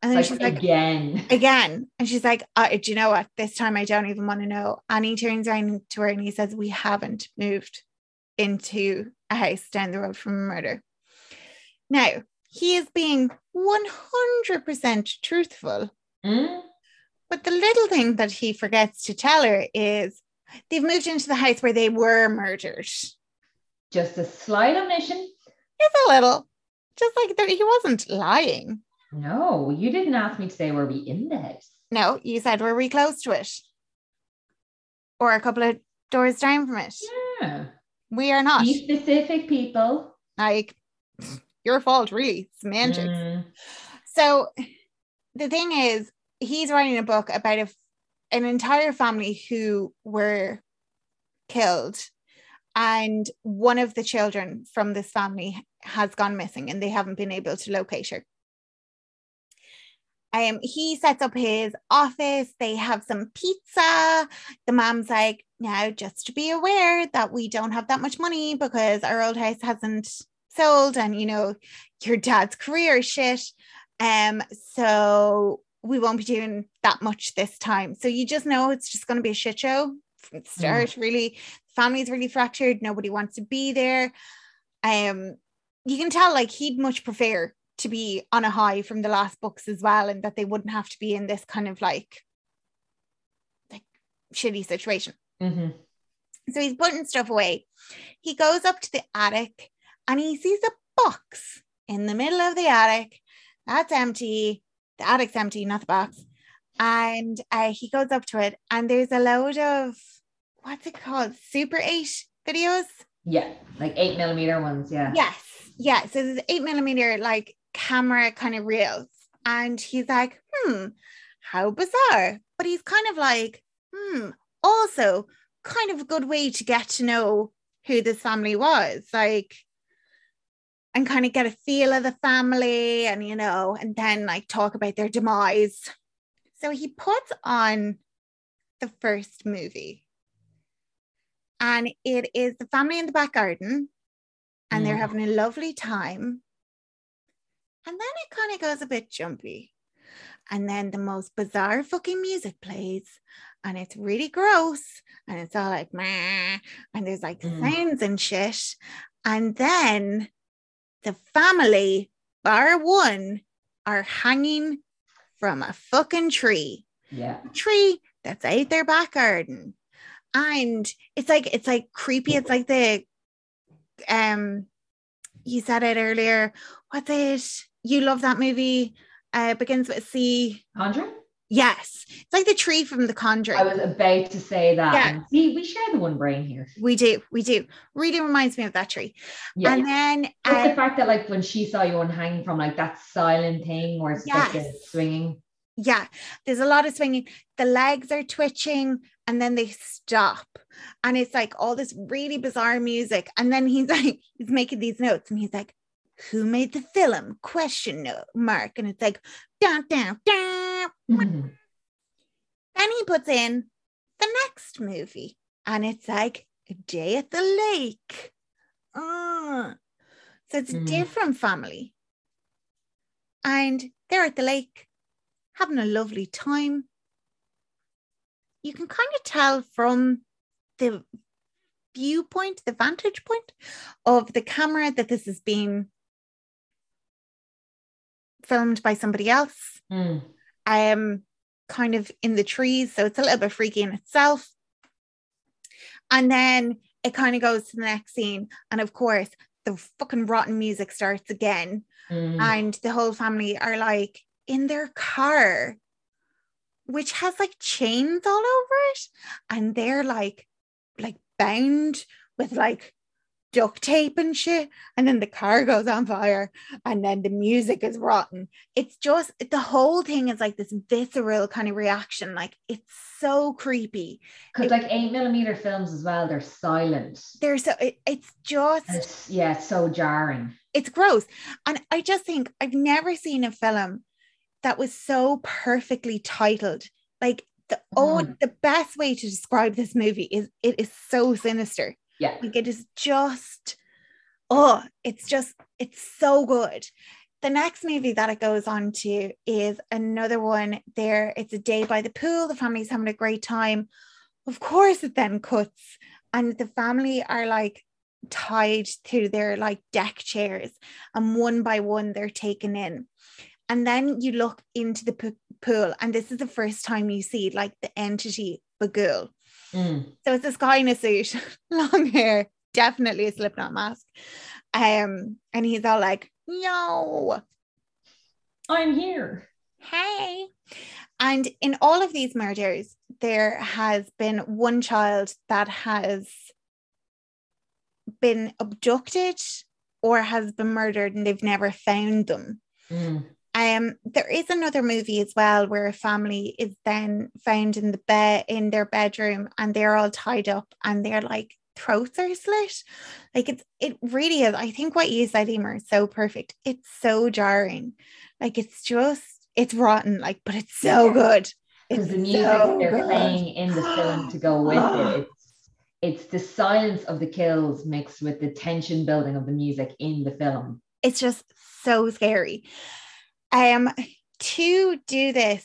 And then Like, she's like, again. again. And she's like, uh, do you know what? This time I don't even want to know. And he turns around to her and he says, We haven't moved into a house down the road from a murder. Now, he is being 100% truthful, Mm? but the little thing that he forgets to tell her is they've moved into the house where they were murdered. Just Just a slight omission. It's a little, just like that he wasn't lying. No, you didn't ask me to say were we in the house. No, you said, Were we close to it? Or a couple of doors down from it? Yeah. We are not. Be specific, people. like your fault really semantics Mm. so the thing is he's writing a book about a, an entire family who were killed and one of the children from this family has gone missing and they haven't been able to locate her um, he sets up his office. They have some pizza. The mom's like, now just to be aware that we don't have that much money because our old house hasn't sold and you know your dad's career is shit um so we won't be doing that much this time so you just know it's just going to be a shit show from the start really family's really fractured nobody wants to be there um you can tell like he'd much prefer to be on a high from the last books as well, and that they wouldn't have to be in this kind of like like shitty situation. Mhm. So he's putting stuff away. He goes up to the attic and he sees a box in the middle of the attic that's empty. The attic's empty, not the box. And uh, he goes up to it, and there's a load of what's it called? Super 8 videos. Yeah, like eight millimeter ones. Yeah. Yes. Yeah. So there's eight millimeter like camera kind of reels. And he's like, hmm, how bizarre. But he's kind of like, hmm, also kind of a good way to get to know who this family was. Like, and kind of get a feel of the family and, you know, and then like talk about their demise. So he puts on the first movie. And it is the family in the back garden and they're having a lovely time. And then it kind of goes a bit jumpy. And then the most bizarre fucking music plays, and it's really gross. And it's all like, meh, and there's like Mm. sounds and shit. And then the family, bar one, are hanging from a fucking tree Yeah. tree that's out their back garden. And it's like it's like creepy. It's like the um you said it earlier. What's it? You love that movie. Uh begins with C. Conjuring? Yes. It's like the tree from the conjuring. I was about to say that. Yeah. See, we share the one brain here. we do, we do. Really reminds me of that tree. Yeah. And then uh, the fact that, like, when she saw you one hanging from like that silent thing where it's like swinging. Yeah, there's a lot of swinging. The legs are twitching and then they stop. And it's like all this really bizarre music. And then he's like, he's making these notes and he's like, who made the film? Question mark. And it's like, down, down, down. Mhm. Then he puts in the next movie and it's like, a day at the lake. Ah. So it's a Mhm. different family. And they're at the lake having a lovely time. You can kind of tell from the viewpoint, the vantage point of the camera that this has been filmed by somebody else Mm. um kind of in the trees so it's a little bit freaky in itself and then it kind of goes to the next scene and of course the fucking rotten music starts again Mm. and the whole family are like in their car which has like chains all over it and they're like like bound with like duct tape and shit and then the car goes on fire and then the music is rotten it's just the whole thing is like this visceral kind of reaction like it's so creepy Because like eight millimeter films as well, they're silent. there's so it, it's just It's, yeah, it's so jarring. it's gross. And I just think I've never seen a film that was so perfectly titled. Like the oh, Mm. the best way to describe this movie is it is so sinister. Yeah. Like it is just, oh, it's just, it's so good. The next movie that it goes on to is another one there. It's a day by the pool. The family's having a great time. Of course, it then cuts, and the family are like tied to their like deck chairs, and one by one they're taken in. And then you look into the p- pool, and this is the first time you see like the entity Bughuul. Mm. So it's this guy in a suit, long hair, definitely a Slipknot mask. Um, and he's all like, "Yo, I'm here. hey!" And in all of these murders, there has been one child that has been abducted or has been murdered, and they've never found them. Mm. Um, there is another movie as well where a family is then found in the bed in their bedroom and they're all tied up and they're like throats are slit. Like it's it really is. I think what you said, Emer, is so perfect. It's so jarring. Like it's just it's rotten, like, but it's so good. It's the music so they're good. playing in the film to go with it. It's, it's the silence of the kills mixed with the tension building of the music in the film. It's just so scary. Um, to do this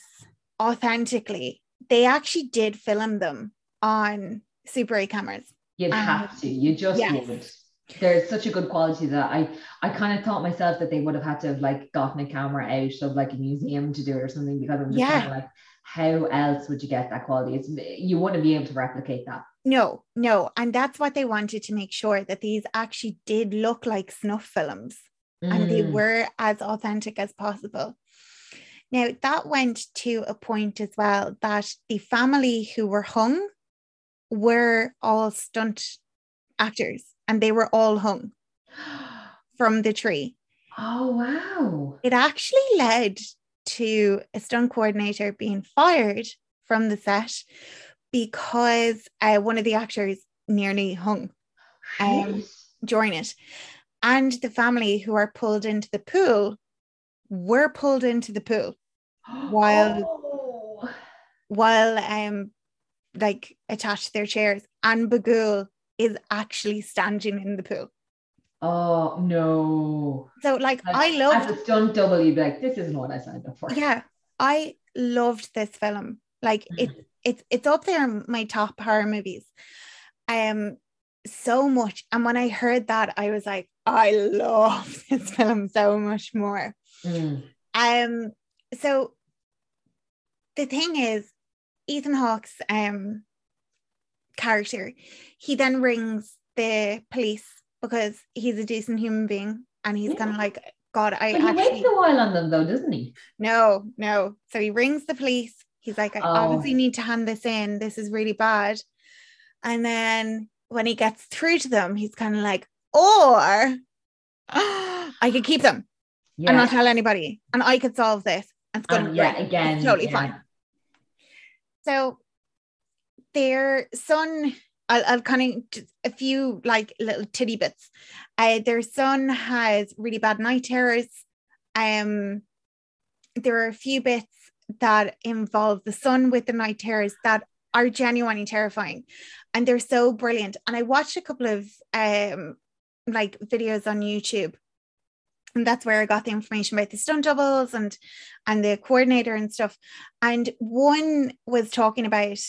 authentically, they actually did film them on Super 8 cameras. You'd Um, have to. You just yes. would. there's such a good quality that I I kind of thought myself that they would have had to have like gotten a camera out of like a museum to do it or something because I'm just Yeah. kind of like how else would you get that quality? It's you wouldn't be able to replicate that. No, no. And that's what they wanted to make sure that these actually did look like snuff films and they Mm. were as authentic as possible. Now, that went to a point as well that the family who were hung were all stunt actors and they were all hung from the tree. Oh wow. It actually led to a stunt coordinator being fired from the set because uh, one of the actors nearly hung Um, during it. And the family who are pulled into the pool were pulled into the pool while- Oh. while um like attached to their chairs. And Bughuul is actually standing in the pool. Oh no. So like Like, I loved a stunt double, you'd like, this isn't what I signed up for. yeah, I loved this film. Like Mhm. it's it's it's up there in my top horror movies. Um so much. And when I heard that, I was like, I love this film so much more. Mm. Um, so the thing is, Ethan Hawke's um character, he then rings the police because he's a decent human being and he's Yeah. kind of like, God, I But he actually waits a while on them though, doesn't he? no, no. So he rings the police. He's like, I Oh. obviously need to hand this in. This is really bad. And then when he gets through to them, he's kind of like, or I could keep them Yeah. and not tell anybody, and I could solve this. And it's going to Um, be yeah, again. It's totally yeah. fine. So their son, I'll, I'll kind of a few like little titty bits. Uh, their son has really bad night terrors. Um, there are a few bits that involve the son with the night terrors that are genuinely terrifying, and they're so brilliant. And I watched a couple of um like videos on YouTube. And that's where I got the information about the stunt doubles and and the coordinator and stuff. And one was talking about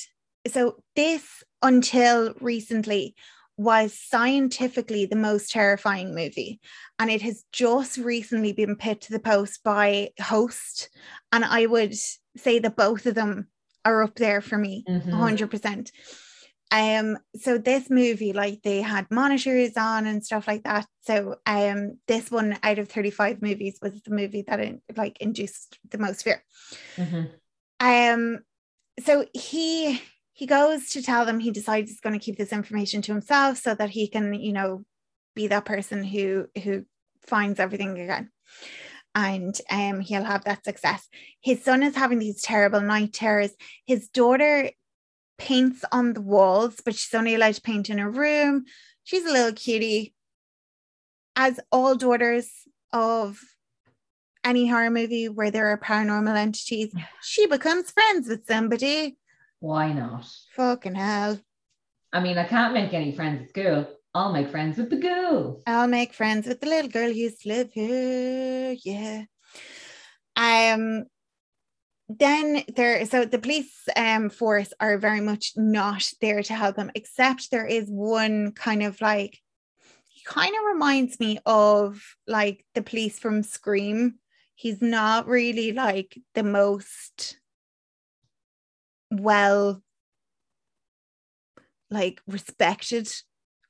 so this until recently was scientifically the most terrifying movie. And it has just recently been put to the post by Host. And I would say that both of them are up there for me, Mhm. 100%. Um, so this movie, like they had monitors on and stuff like that. So um this one out of 35 movies was the movie that in, like induced the most fear. Mhm. Um, so he he goes to tell them he decides he's going to keep this information to himself so that he can, you know, be that person who who finds everything again. And um he'll have that success. His son is having these terrible night terrors. His daughter paints on the walls, but she's only allowed to paint in her room. She's a little cutie. As all daughters of any horror movie where there are paranormal entities, she becomes friends with somebody. Why not? Fucking hell. I mean, I can't make any friends at school. I'll make friends with the girl. I'll make friends with the little girl who used to live here. Yeah. Um then there so the police um force are very much not there to help him, except there is one kind of like he kind of reminds me of like the police from Scream. He's not really like the most well like respected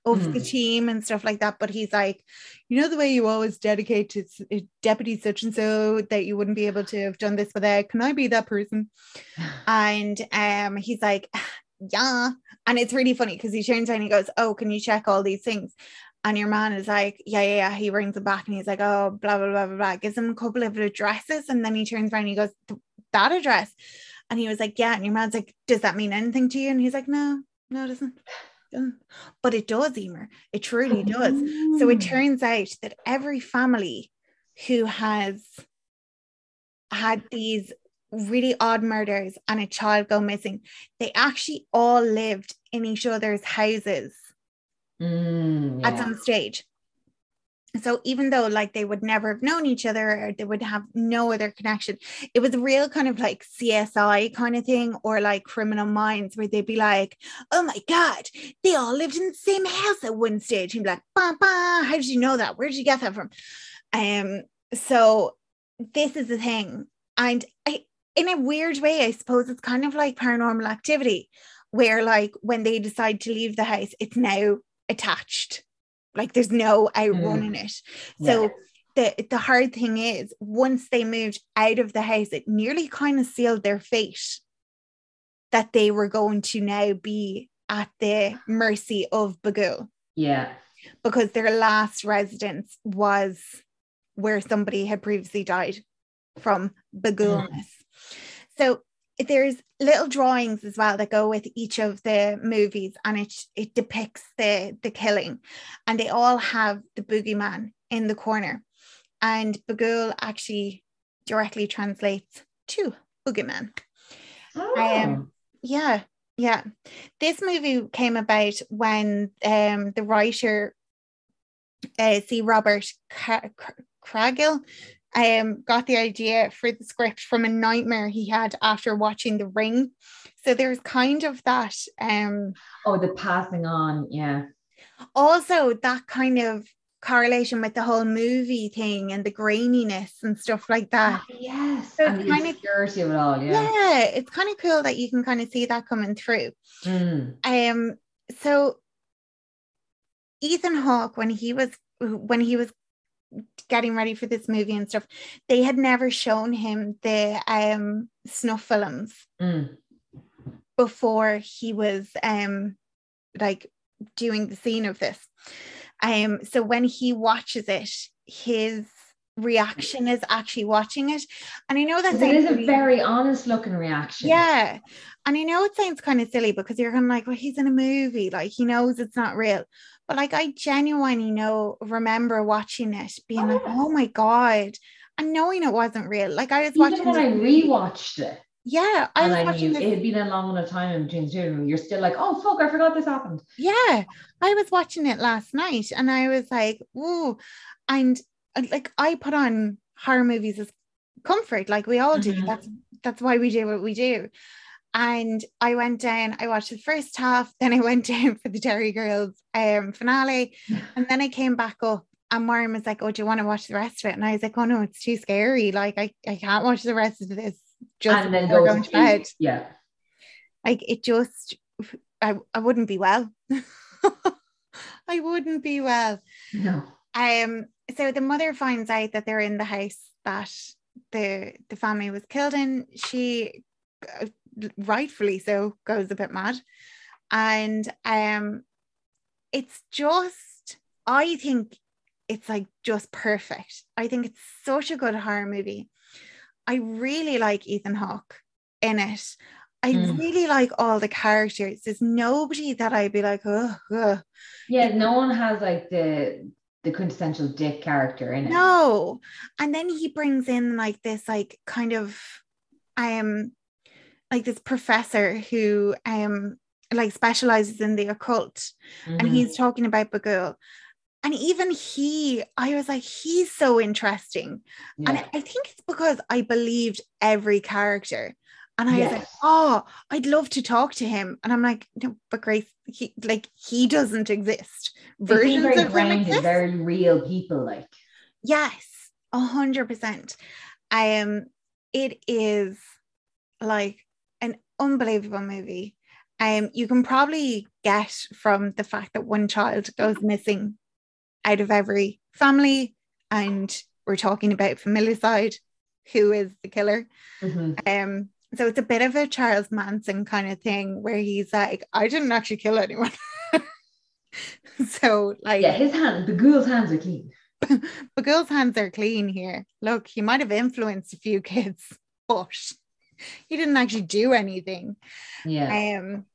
of the Hmm. team and stuff like that. But he's like, you know, the way you always dedicate to uh, deputy such and so that you wouldn't be able to have done this without. Can I be that person? And um, he's like, yeah. And it's really funny because he turns around and he goes, oh, can you check all these things? And your man is like, yeah, yeah, yeah. He rings him back and he's like, oh, blah, blah, blah, blah, blah. Gives him a couple of addresses. And then he turns around and he goes, that address. And he was like, yeah. And your man's like, does that mean anything to you? And he's like, no, no, it doesn't. But it does, Emer. It truly does. So it Mm. turns out that every family who has had these really odd murders and a child go missing, they actually all lived in each other's houses Mm, at some stage. So even though like they would never have known each other or they would have no other connection it was a real kind of like csi kind of thing or like criminal minds where they'd be like oh my god they all lived in the same house at one stage. And be like bah, bah, how did you know that? Where did you get that from? Um so this is the thing. And I, in a weird way i suppose it's kind of like paranormal activity where like when they decide to leave the house it's now attached like there's no outrunning mm. it. So the the hard thing is once they moved out of the house it nearly kind of sealed their fate that they were going to now be at the mercy of Bughuul Yeah. because their last residence was where somebody had previously died from mm. Bughuulness. So there's little drawings as well that go with each of the movies and it it depicts the the killing. And they all have the boogeyman in the corner. And Bughuul actually directly translates to boogeyman. Oh. Um, yeah yeah. This movie came about when um the writer uh, c robert Cra- Cra- Cargill um got the idea for the script from a nightmare he had after watching the ring so there's kind of that um oh, the passing on. Yeah. also that kind of correlation with the whole movie thing and the graininess and stuff like that Ah, yes. So and kind of- of it all. Yeah. yeah it's kind of cool that you can kind of see that coming through Mm. Um, so Ethan Hawke, when he was when he was getting ready for this movie and stuff, they had never shown him the um snuff films Mm. before he was um like doing the scene of this. Um, so when he watches it, his reaction is actually watching it, and I know that It is a very honest looking reaction. yeah. And I know it sounds kind of silly because you're kind of like, well, he's in a movie, like he knows it's not real. But like I genuinely know, remember watching it, being like, Oh. oh my God, and knowing it wasn't real. Like I was watching Even when I this movie- rewatched it, Yeah, I and was I watching knew this it had been a long enough time in between the two, of you're still like, oh fuck, I forgot this happened. yeah, I was watching it last night and I was like, ooh, and uh, like I put on horror movies as comfort, like we all do. Mhm. That's that's why we do what we do. And I went down, I watched the first half, then I went down for the Derry Girls um finale, and then I came back up. And Warren was like, Oh, do you want to watch the rest of it? And I was like, Oh no, it's too scary. Like I, I can't watch the rest of this just and then before going to bed Yeah. like it just I, I wouldn't be well I wouldn't be well No. um so the mother finds out that they're in the house that the the family was killed in she uh, rightfully so goes a bit mad and um it's just I think it's like just perfect I think it's such a good horror movie I really like Ethan Hawke in it I Mm. really like all the characters there's nobody that I'd be like oh, Yeah, no one has like the the quintessential dick character in it. No. And then he brings in like this like kind of um like this professor who um like specializes in the occult and Mhm. he's talking about Bughuul. And even he, I was like, he's so interesting. And I think it's because I believed every character. And I was like, oh, I'd love to talk to him. And I'm like, no, but Grace, he like he doesn't exist. Versions very of him grounded, exist. very real people. Like Yes, a hundred percent. i am it is like unbelievable movie. Um, you can probably get from the fact that one child goes missing out of every family, and we're talking about familicide, who is the killer. Mhm. Um, so it's a bit of a Charles Manson kind of thing where he's like, I didn't actually kill anyone. so like yeah, his hand, the ghoul's hands are clean. the girl's hands are clean here. Look, he might have influenced a few kids, but he didn't actually do anything. Yeah. Um,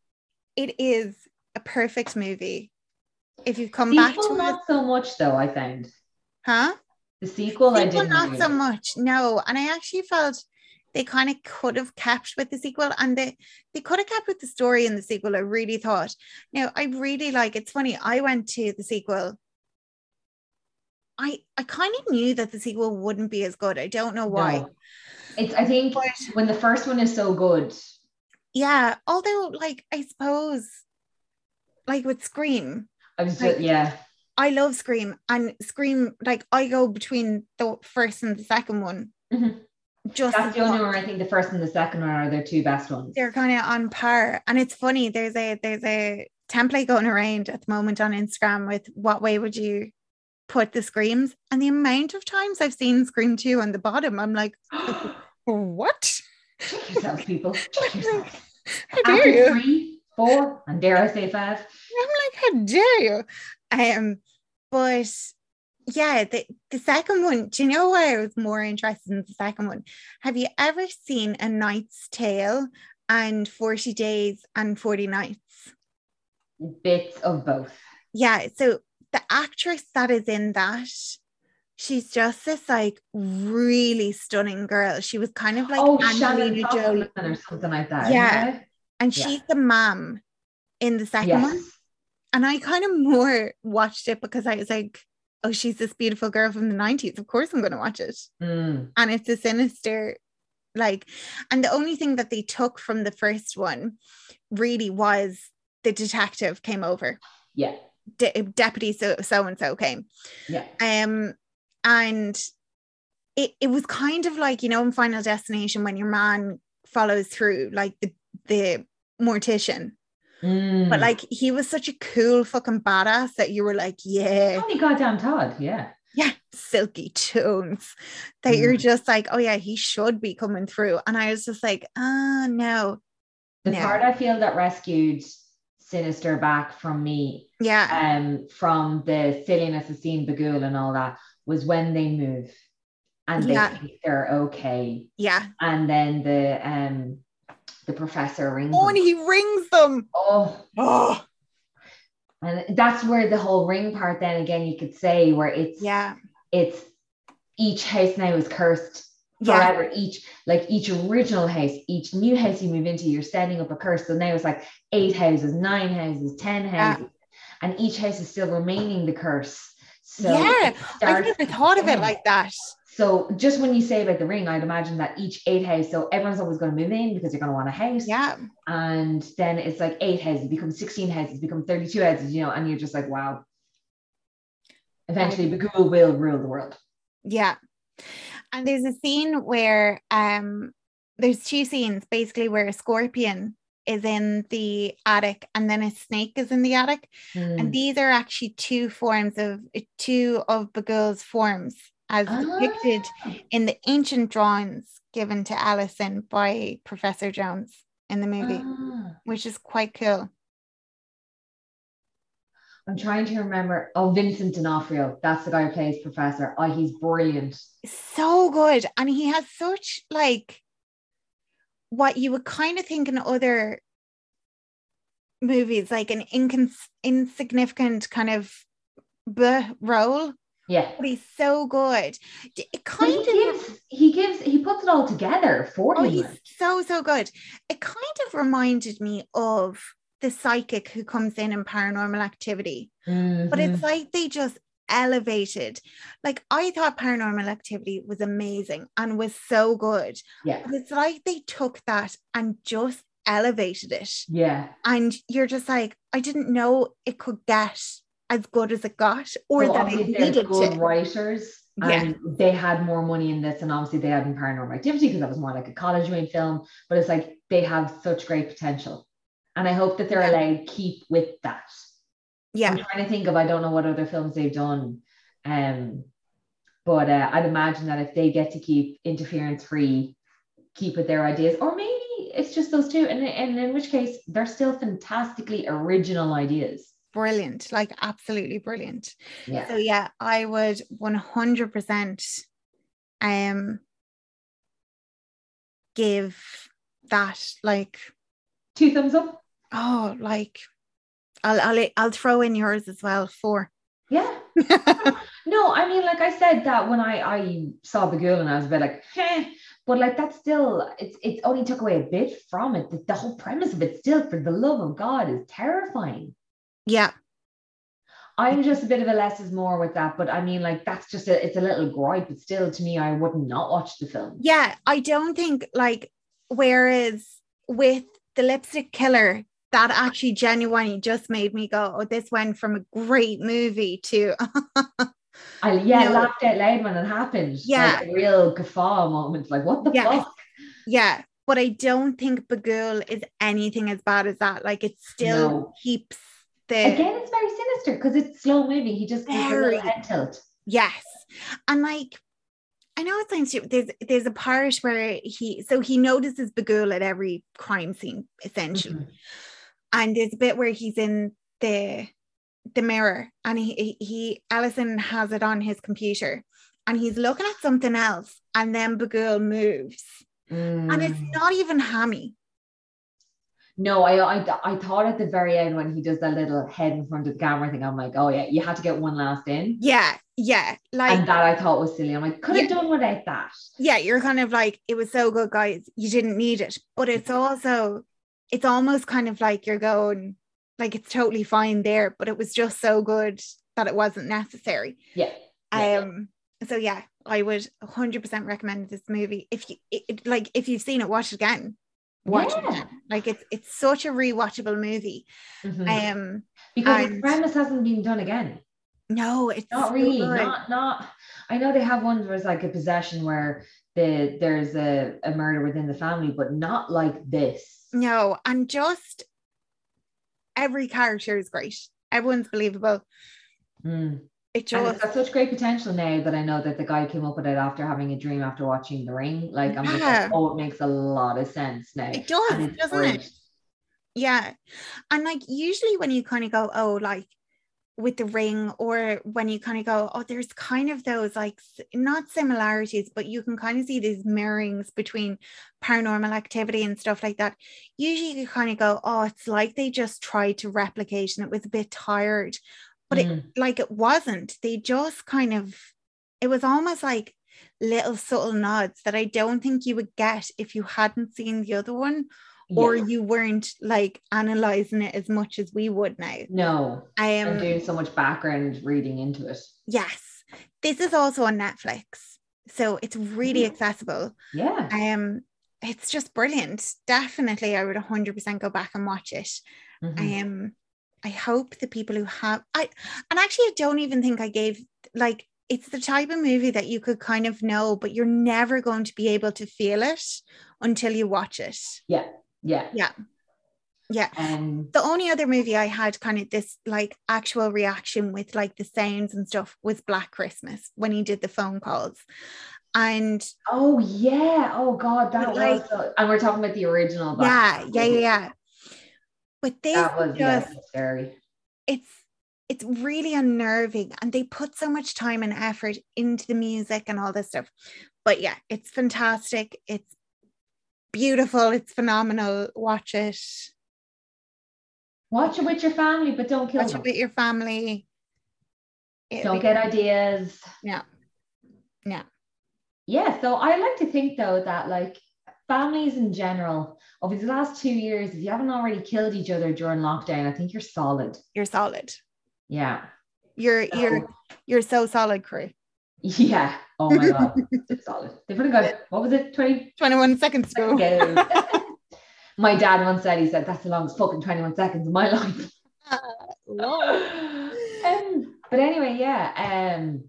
it is a perfect movie. If you've come back Sequel, to it, not so much though. I found huh? the sequel. I Sequel, didn't not really so much. No, and I actually felt they kind of could have kept with the sequel, and they they could have kept with the story in the sequel. I really thought. Now, I really like. It's funny. I went to the sequel I I kind of knew that the sequel wouldn't be as good. I don't know why. No. It's I think But when the first one is so good. yeah, although like I suppose like with Scream, I was Like- just yeah. I love Scream and Scream like I go between the first and the second one. Mhm. Just That's the only one I think the first and the second one are their two best ones. they're kind of on par and it's funny there's a there's a template going around at the moment on instagram with what way would you put the screams and the amount of times i've seen scream 2 on the bottom i'm like what yourself, people. Yourself. how dare After you three, four, and dare I say five. i'm like how dare you um but yeah the, the second one do you know why i was more interested in the second one have you ever seen a knight's tale and 40 days and 40 nights Bits of both. yeah so the actress that is in that she's just this like really stunning girl she was kind of like oh, Angelina Jolie or something like that. Yeah. and yeah. she's the mom in the second Yes. one and I kind of more watched it because I was like oh she's this beautiful girl from the 90s of course I'm going to watch it Mm, and it's a sinister like and the only thing that they took from the first one really was the detective came over yeah. De- deputy so so and so came Yeah. um and it, it was kind of like you know in final destination when your man follows through like the the mortician Mm. but like he was such a cool fucking badass that you were like yeah Tony goddamn Todd. Yeah. yeah silky tunes that you're Mm. just like oh yeah he should be coming through and i was just like ah no The No. part I feel that rescued Sinister back from me, yeah um, from the silliness of seeing Bughuul and all that, was when they move and they Yeah. think they're okay. yeah And then the um the professor rings. oh and he rings them oh, oh and that's where the whole ring part then again you could say where it's yeah it's each house now is cursed yeah forever. Each like each original house, each new house you move into, you're setting up a curse. So now it's like eight houses, nine houses, ten Yeah. houses, and each house is still remaining the curse. So Yeah, i never thought of it like that So just when you say about the ring, I'd imagine that each eight house, so everyone's always going to move in because you're going to want a house. yeah And then it's like eight houses, become 16 houses, become 32 houses, you know, and you're just like, wow. Eventually, Bughuul will rule the world. Yeah. And there's a scene where um there's two scenes basically where a scorpion is in the attic and then a snake is in the attic. Hmm. And these are actually two forms of two of Bughuul's forms as depicted Ah. in the ancient drawings given to Ellison by Professor Jones in the movie, Ah. which is quite cool. I'm trying to remember. Oh, Vincent D'Onofrio. That's the guy who plays Professor. Oh, he's brilliant. so good and he has such like what you would kind of think in other movies like an incons- insignificant kind of bleh role Yeah. but he's so good it But kind he of gives, he gives, he puts it all together for oh him. he's so so good it kind of reminded me of the psychic who comes in in paranormal activity but Mhm. it's like they just elevated like i thought paranormal activity was amazing and was so good yeah, But it's like they took that and just elevated it. yeah. And you're just like, I didn't know it could get as good as it got or So that it needed good to. writers. Yeah. And they had more money in this, and obviously they had in Paranormal Activity because that was more like a college made film. But it's like they have such great potential, and I hope that they're allowed to keep with that. Yeah. I'm trying to think of I don't know what other films they've done. Um, but uh, I'd imagine that if they get to keep interference free, keep with their ideas, or maybe it's just those two, and, and in which case they're still fantastically original ideas. Brilliant. Like absolutely brilliant. Yeah. So yeah, I would 100% um give that like Two thumbs up. Oh like I'll I'll I'll throw in yours as well. Four. Yeah. No, I mean, like I said that when I I saw the girl and I was a bit like, but like that's still it's it only took away a bit from it. The, the whole premise of it still, for the love of God, is terrifying. yeah. I'm just a bit of a less is more with that, but I mean, like that's just a it's a little gripe, but still, to me, I would not watch the film. Yeah, I don't think like whereas with the lipstick killer, that actually genuinely just made me go, oh, this went from a great movie to I yeah, No. laughed out loud when it happened. Yeah. like a real guffaw moment. Like what the Yeah. fuck? yeah. But I don't think Bughuul is anything as bad as that. Like it still No. keeps the Again, it's very sinister because it's slow moving. He just Very. little head tilt. Yes. And like, I know it sounds stupid. There's there's a part where he so he notices Bughuul at every crime scene, essentially. Mhm. And there's a bit where he's in the the mirror and he he, Ellison has it on his computer and he's looking at something else and then Bughuul moves. And it's Mm. not even hammy. No, I, I I thought at the very end when he does that little head in front of the camera thing, I'm like, oh yeah, you had to get one last in. Yeah, yeah. Like and that I thought was silly. I'm like, could have done without that. yeah, you're kind of like, it was so good, guys. You didn't need it. But it's also, it's almost kind of like you're going, like, it's totally fine there, but it was just so good that it wasn't necessary. Yeah. Yeah. Um, so yeah, I would 100% recommend this movie. If you it, it- like, if you've seen it, watch it again. Watch it again. Like, it's it's such a rewatchable movie. Mhm. Um, because and- the premise hasn't been done again. no, it's Not so really. good. Not not. I know they have ones where it's like a possession where the there's a, a murder within the family, but not like this. No, and just every character is great. Everyone's believable. Mm. It just it's got such great potential now that I know that the guy came up with it after having a dream after watching The Ring. Like I'm just like, oh, it makes a lot of sense now. it does, doesn't great. it? Yeah. And like usually when you kind of go, oh, like with the ring, or when you kind of go, oh, there's kind of those like not similarities, but you can kind of see these mirrorings between paranormal activity and stuff like that. Usually you kind of go, oh, it's like they just tried to replicate and it was a bit tired. But it Mm. like it wasn't. They just kind of it was almost like little subtle nods that I don't think you would get if you hadn't seen the other one or you weren't like analyzing it as much as we would now. no, I'm Um doing so much background reading into it. yes. This is also on Netflix. So it's really Mhm. accessible. Yeah. I am. Um it's just brilliant. Definitely I would 100% go back and watch it. Mhm. um i hope the people who have i and actually i don't even think i gave like it's the type of movie that you could kind of know but you're never going to be able to feel it until you watch it yeah. Yeah. yeah Yeah. Um, the only other movie i had kind of this like actual reaction with like the sounds and stuff was black christmas when he did the phone calls and oh yeah. Oh god, that was. and we're talking about the original. yeah Black yeah yeah Panther. yeah but this That was yeah, scary. it's it's really unnerving and they put so much time and effort into the music and all this stuff but yeah it's fantastic it's beautiful it's phenomenal watch it Watch it with your family, but don't kill watch them. it with your family It'll Don't get ideas. Yeah. Yeah. Yeah. So I like to think though that like families in general, over the last two years, if you haven't already killed each other during lockdown, I think you're solid. you're solid Yeah. you're So- you're you're so solid crew Yeah. Oh my god. it's solid. They've only got what was it? 20 21 seconds to go Go. my dad once said, he said, that's the longest fucking 21 seconds of my life. um, but anyway, yeah. Um,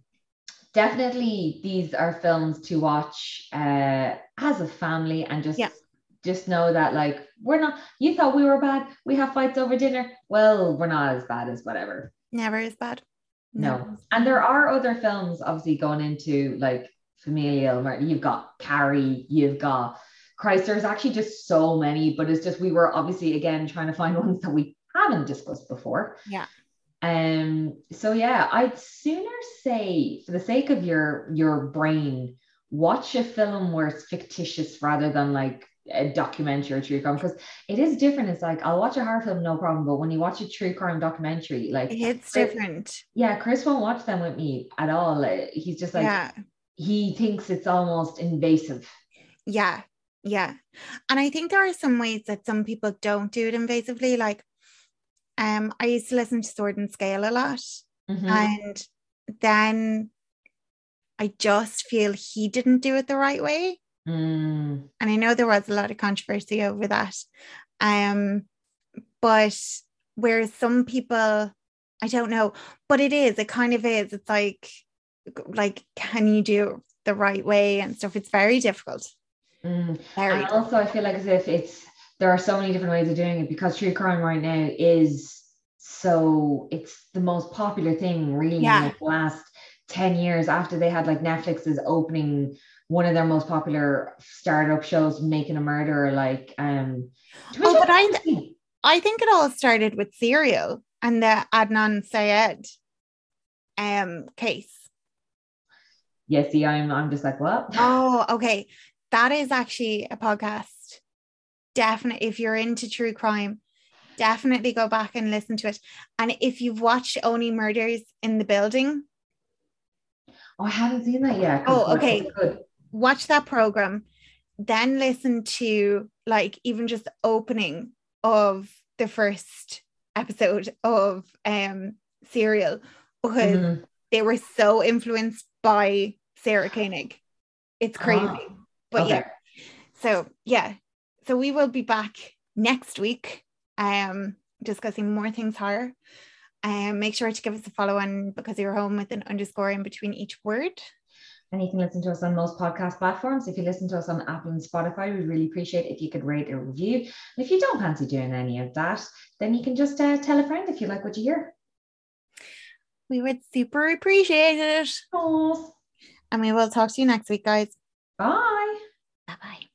definitely these are films to watch uh, as a family and just Yeah. just know that like we're not you thought we were bad we have fights over dinner well we're not as bad as whatever never as bad no. And there are other films obviously going into like familial murder you've got Carrie you've got Christ. There's actually just so many but it's just we were obviously again trying to find ones that we haven't discussed before. Yeah. um so yeah I'd sooner say for the sake of your your brain watch a film where it's fictitious rather than like a documentary or true crime because it is different it's like I'll watch a horror film no problem but when you watch a true crime documentary like it's Chris- different yeah, Chris won't watch them with me at all. Uh, He's just like yeah he thinks it's almost invasive. Yeah, yeah. And I think there are some ways that some people don't do it invasively. Like, um, I used to listen to Sword and Scale a lot. Mhm. and then I just feel he didn't do it the right way. Mm. And I know there was a lot of controversy over that. Um, but whereas some people, I don't know, but it is, it kind of is. It's like, like, can you do it the right way and stuff? It's very difficult. Mm. Very And also, I feel like as if it's there are so many different ways of doing it because true crime right now is so it's the most popular thing really in Yeah. like the last 10 years after they had like Netflix's opening one of their most popular startup shows making a murderer like um Oh, but I- I think it all started with Serial and the Adnan Syed um case. yeah see I'm I'm just like what Oh, okay. That is actually a podcast. Definitely, if you're into true crime, definitely go back and listen to it. And if you've watched Only Murders in the Building, oh I haven't seen that yet. Oh, okay. good watch that program. Then listen to like even just the opening of the first episode of um Serial because Mhm. they were so influenced by Sarah Koenig. It's crazy. Ah, but okay. yeah. So yeah. So we will be back next week um discussing more things horror. Um make sure to give us a follow on because you're home with an underscore in between each word. And you can listen to us on most podcast platforms. If you listen to us on Apple and Spotify, we'd really appreciate if you could rate or review. And if you don't fancy doing any of that, then you can just uh, tell a friend if you like what you hear. We would super appreciate it. Oh, And we will talk to you next week, guys. bye. Bye bye.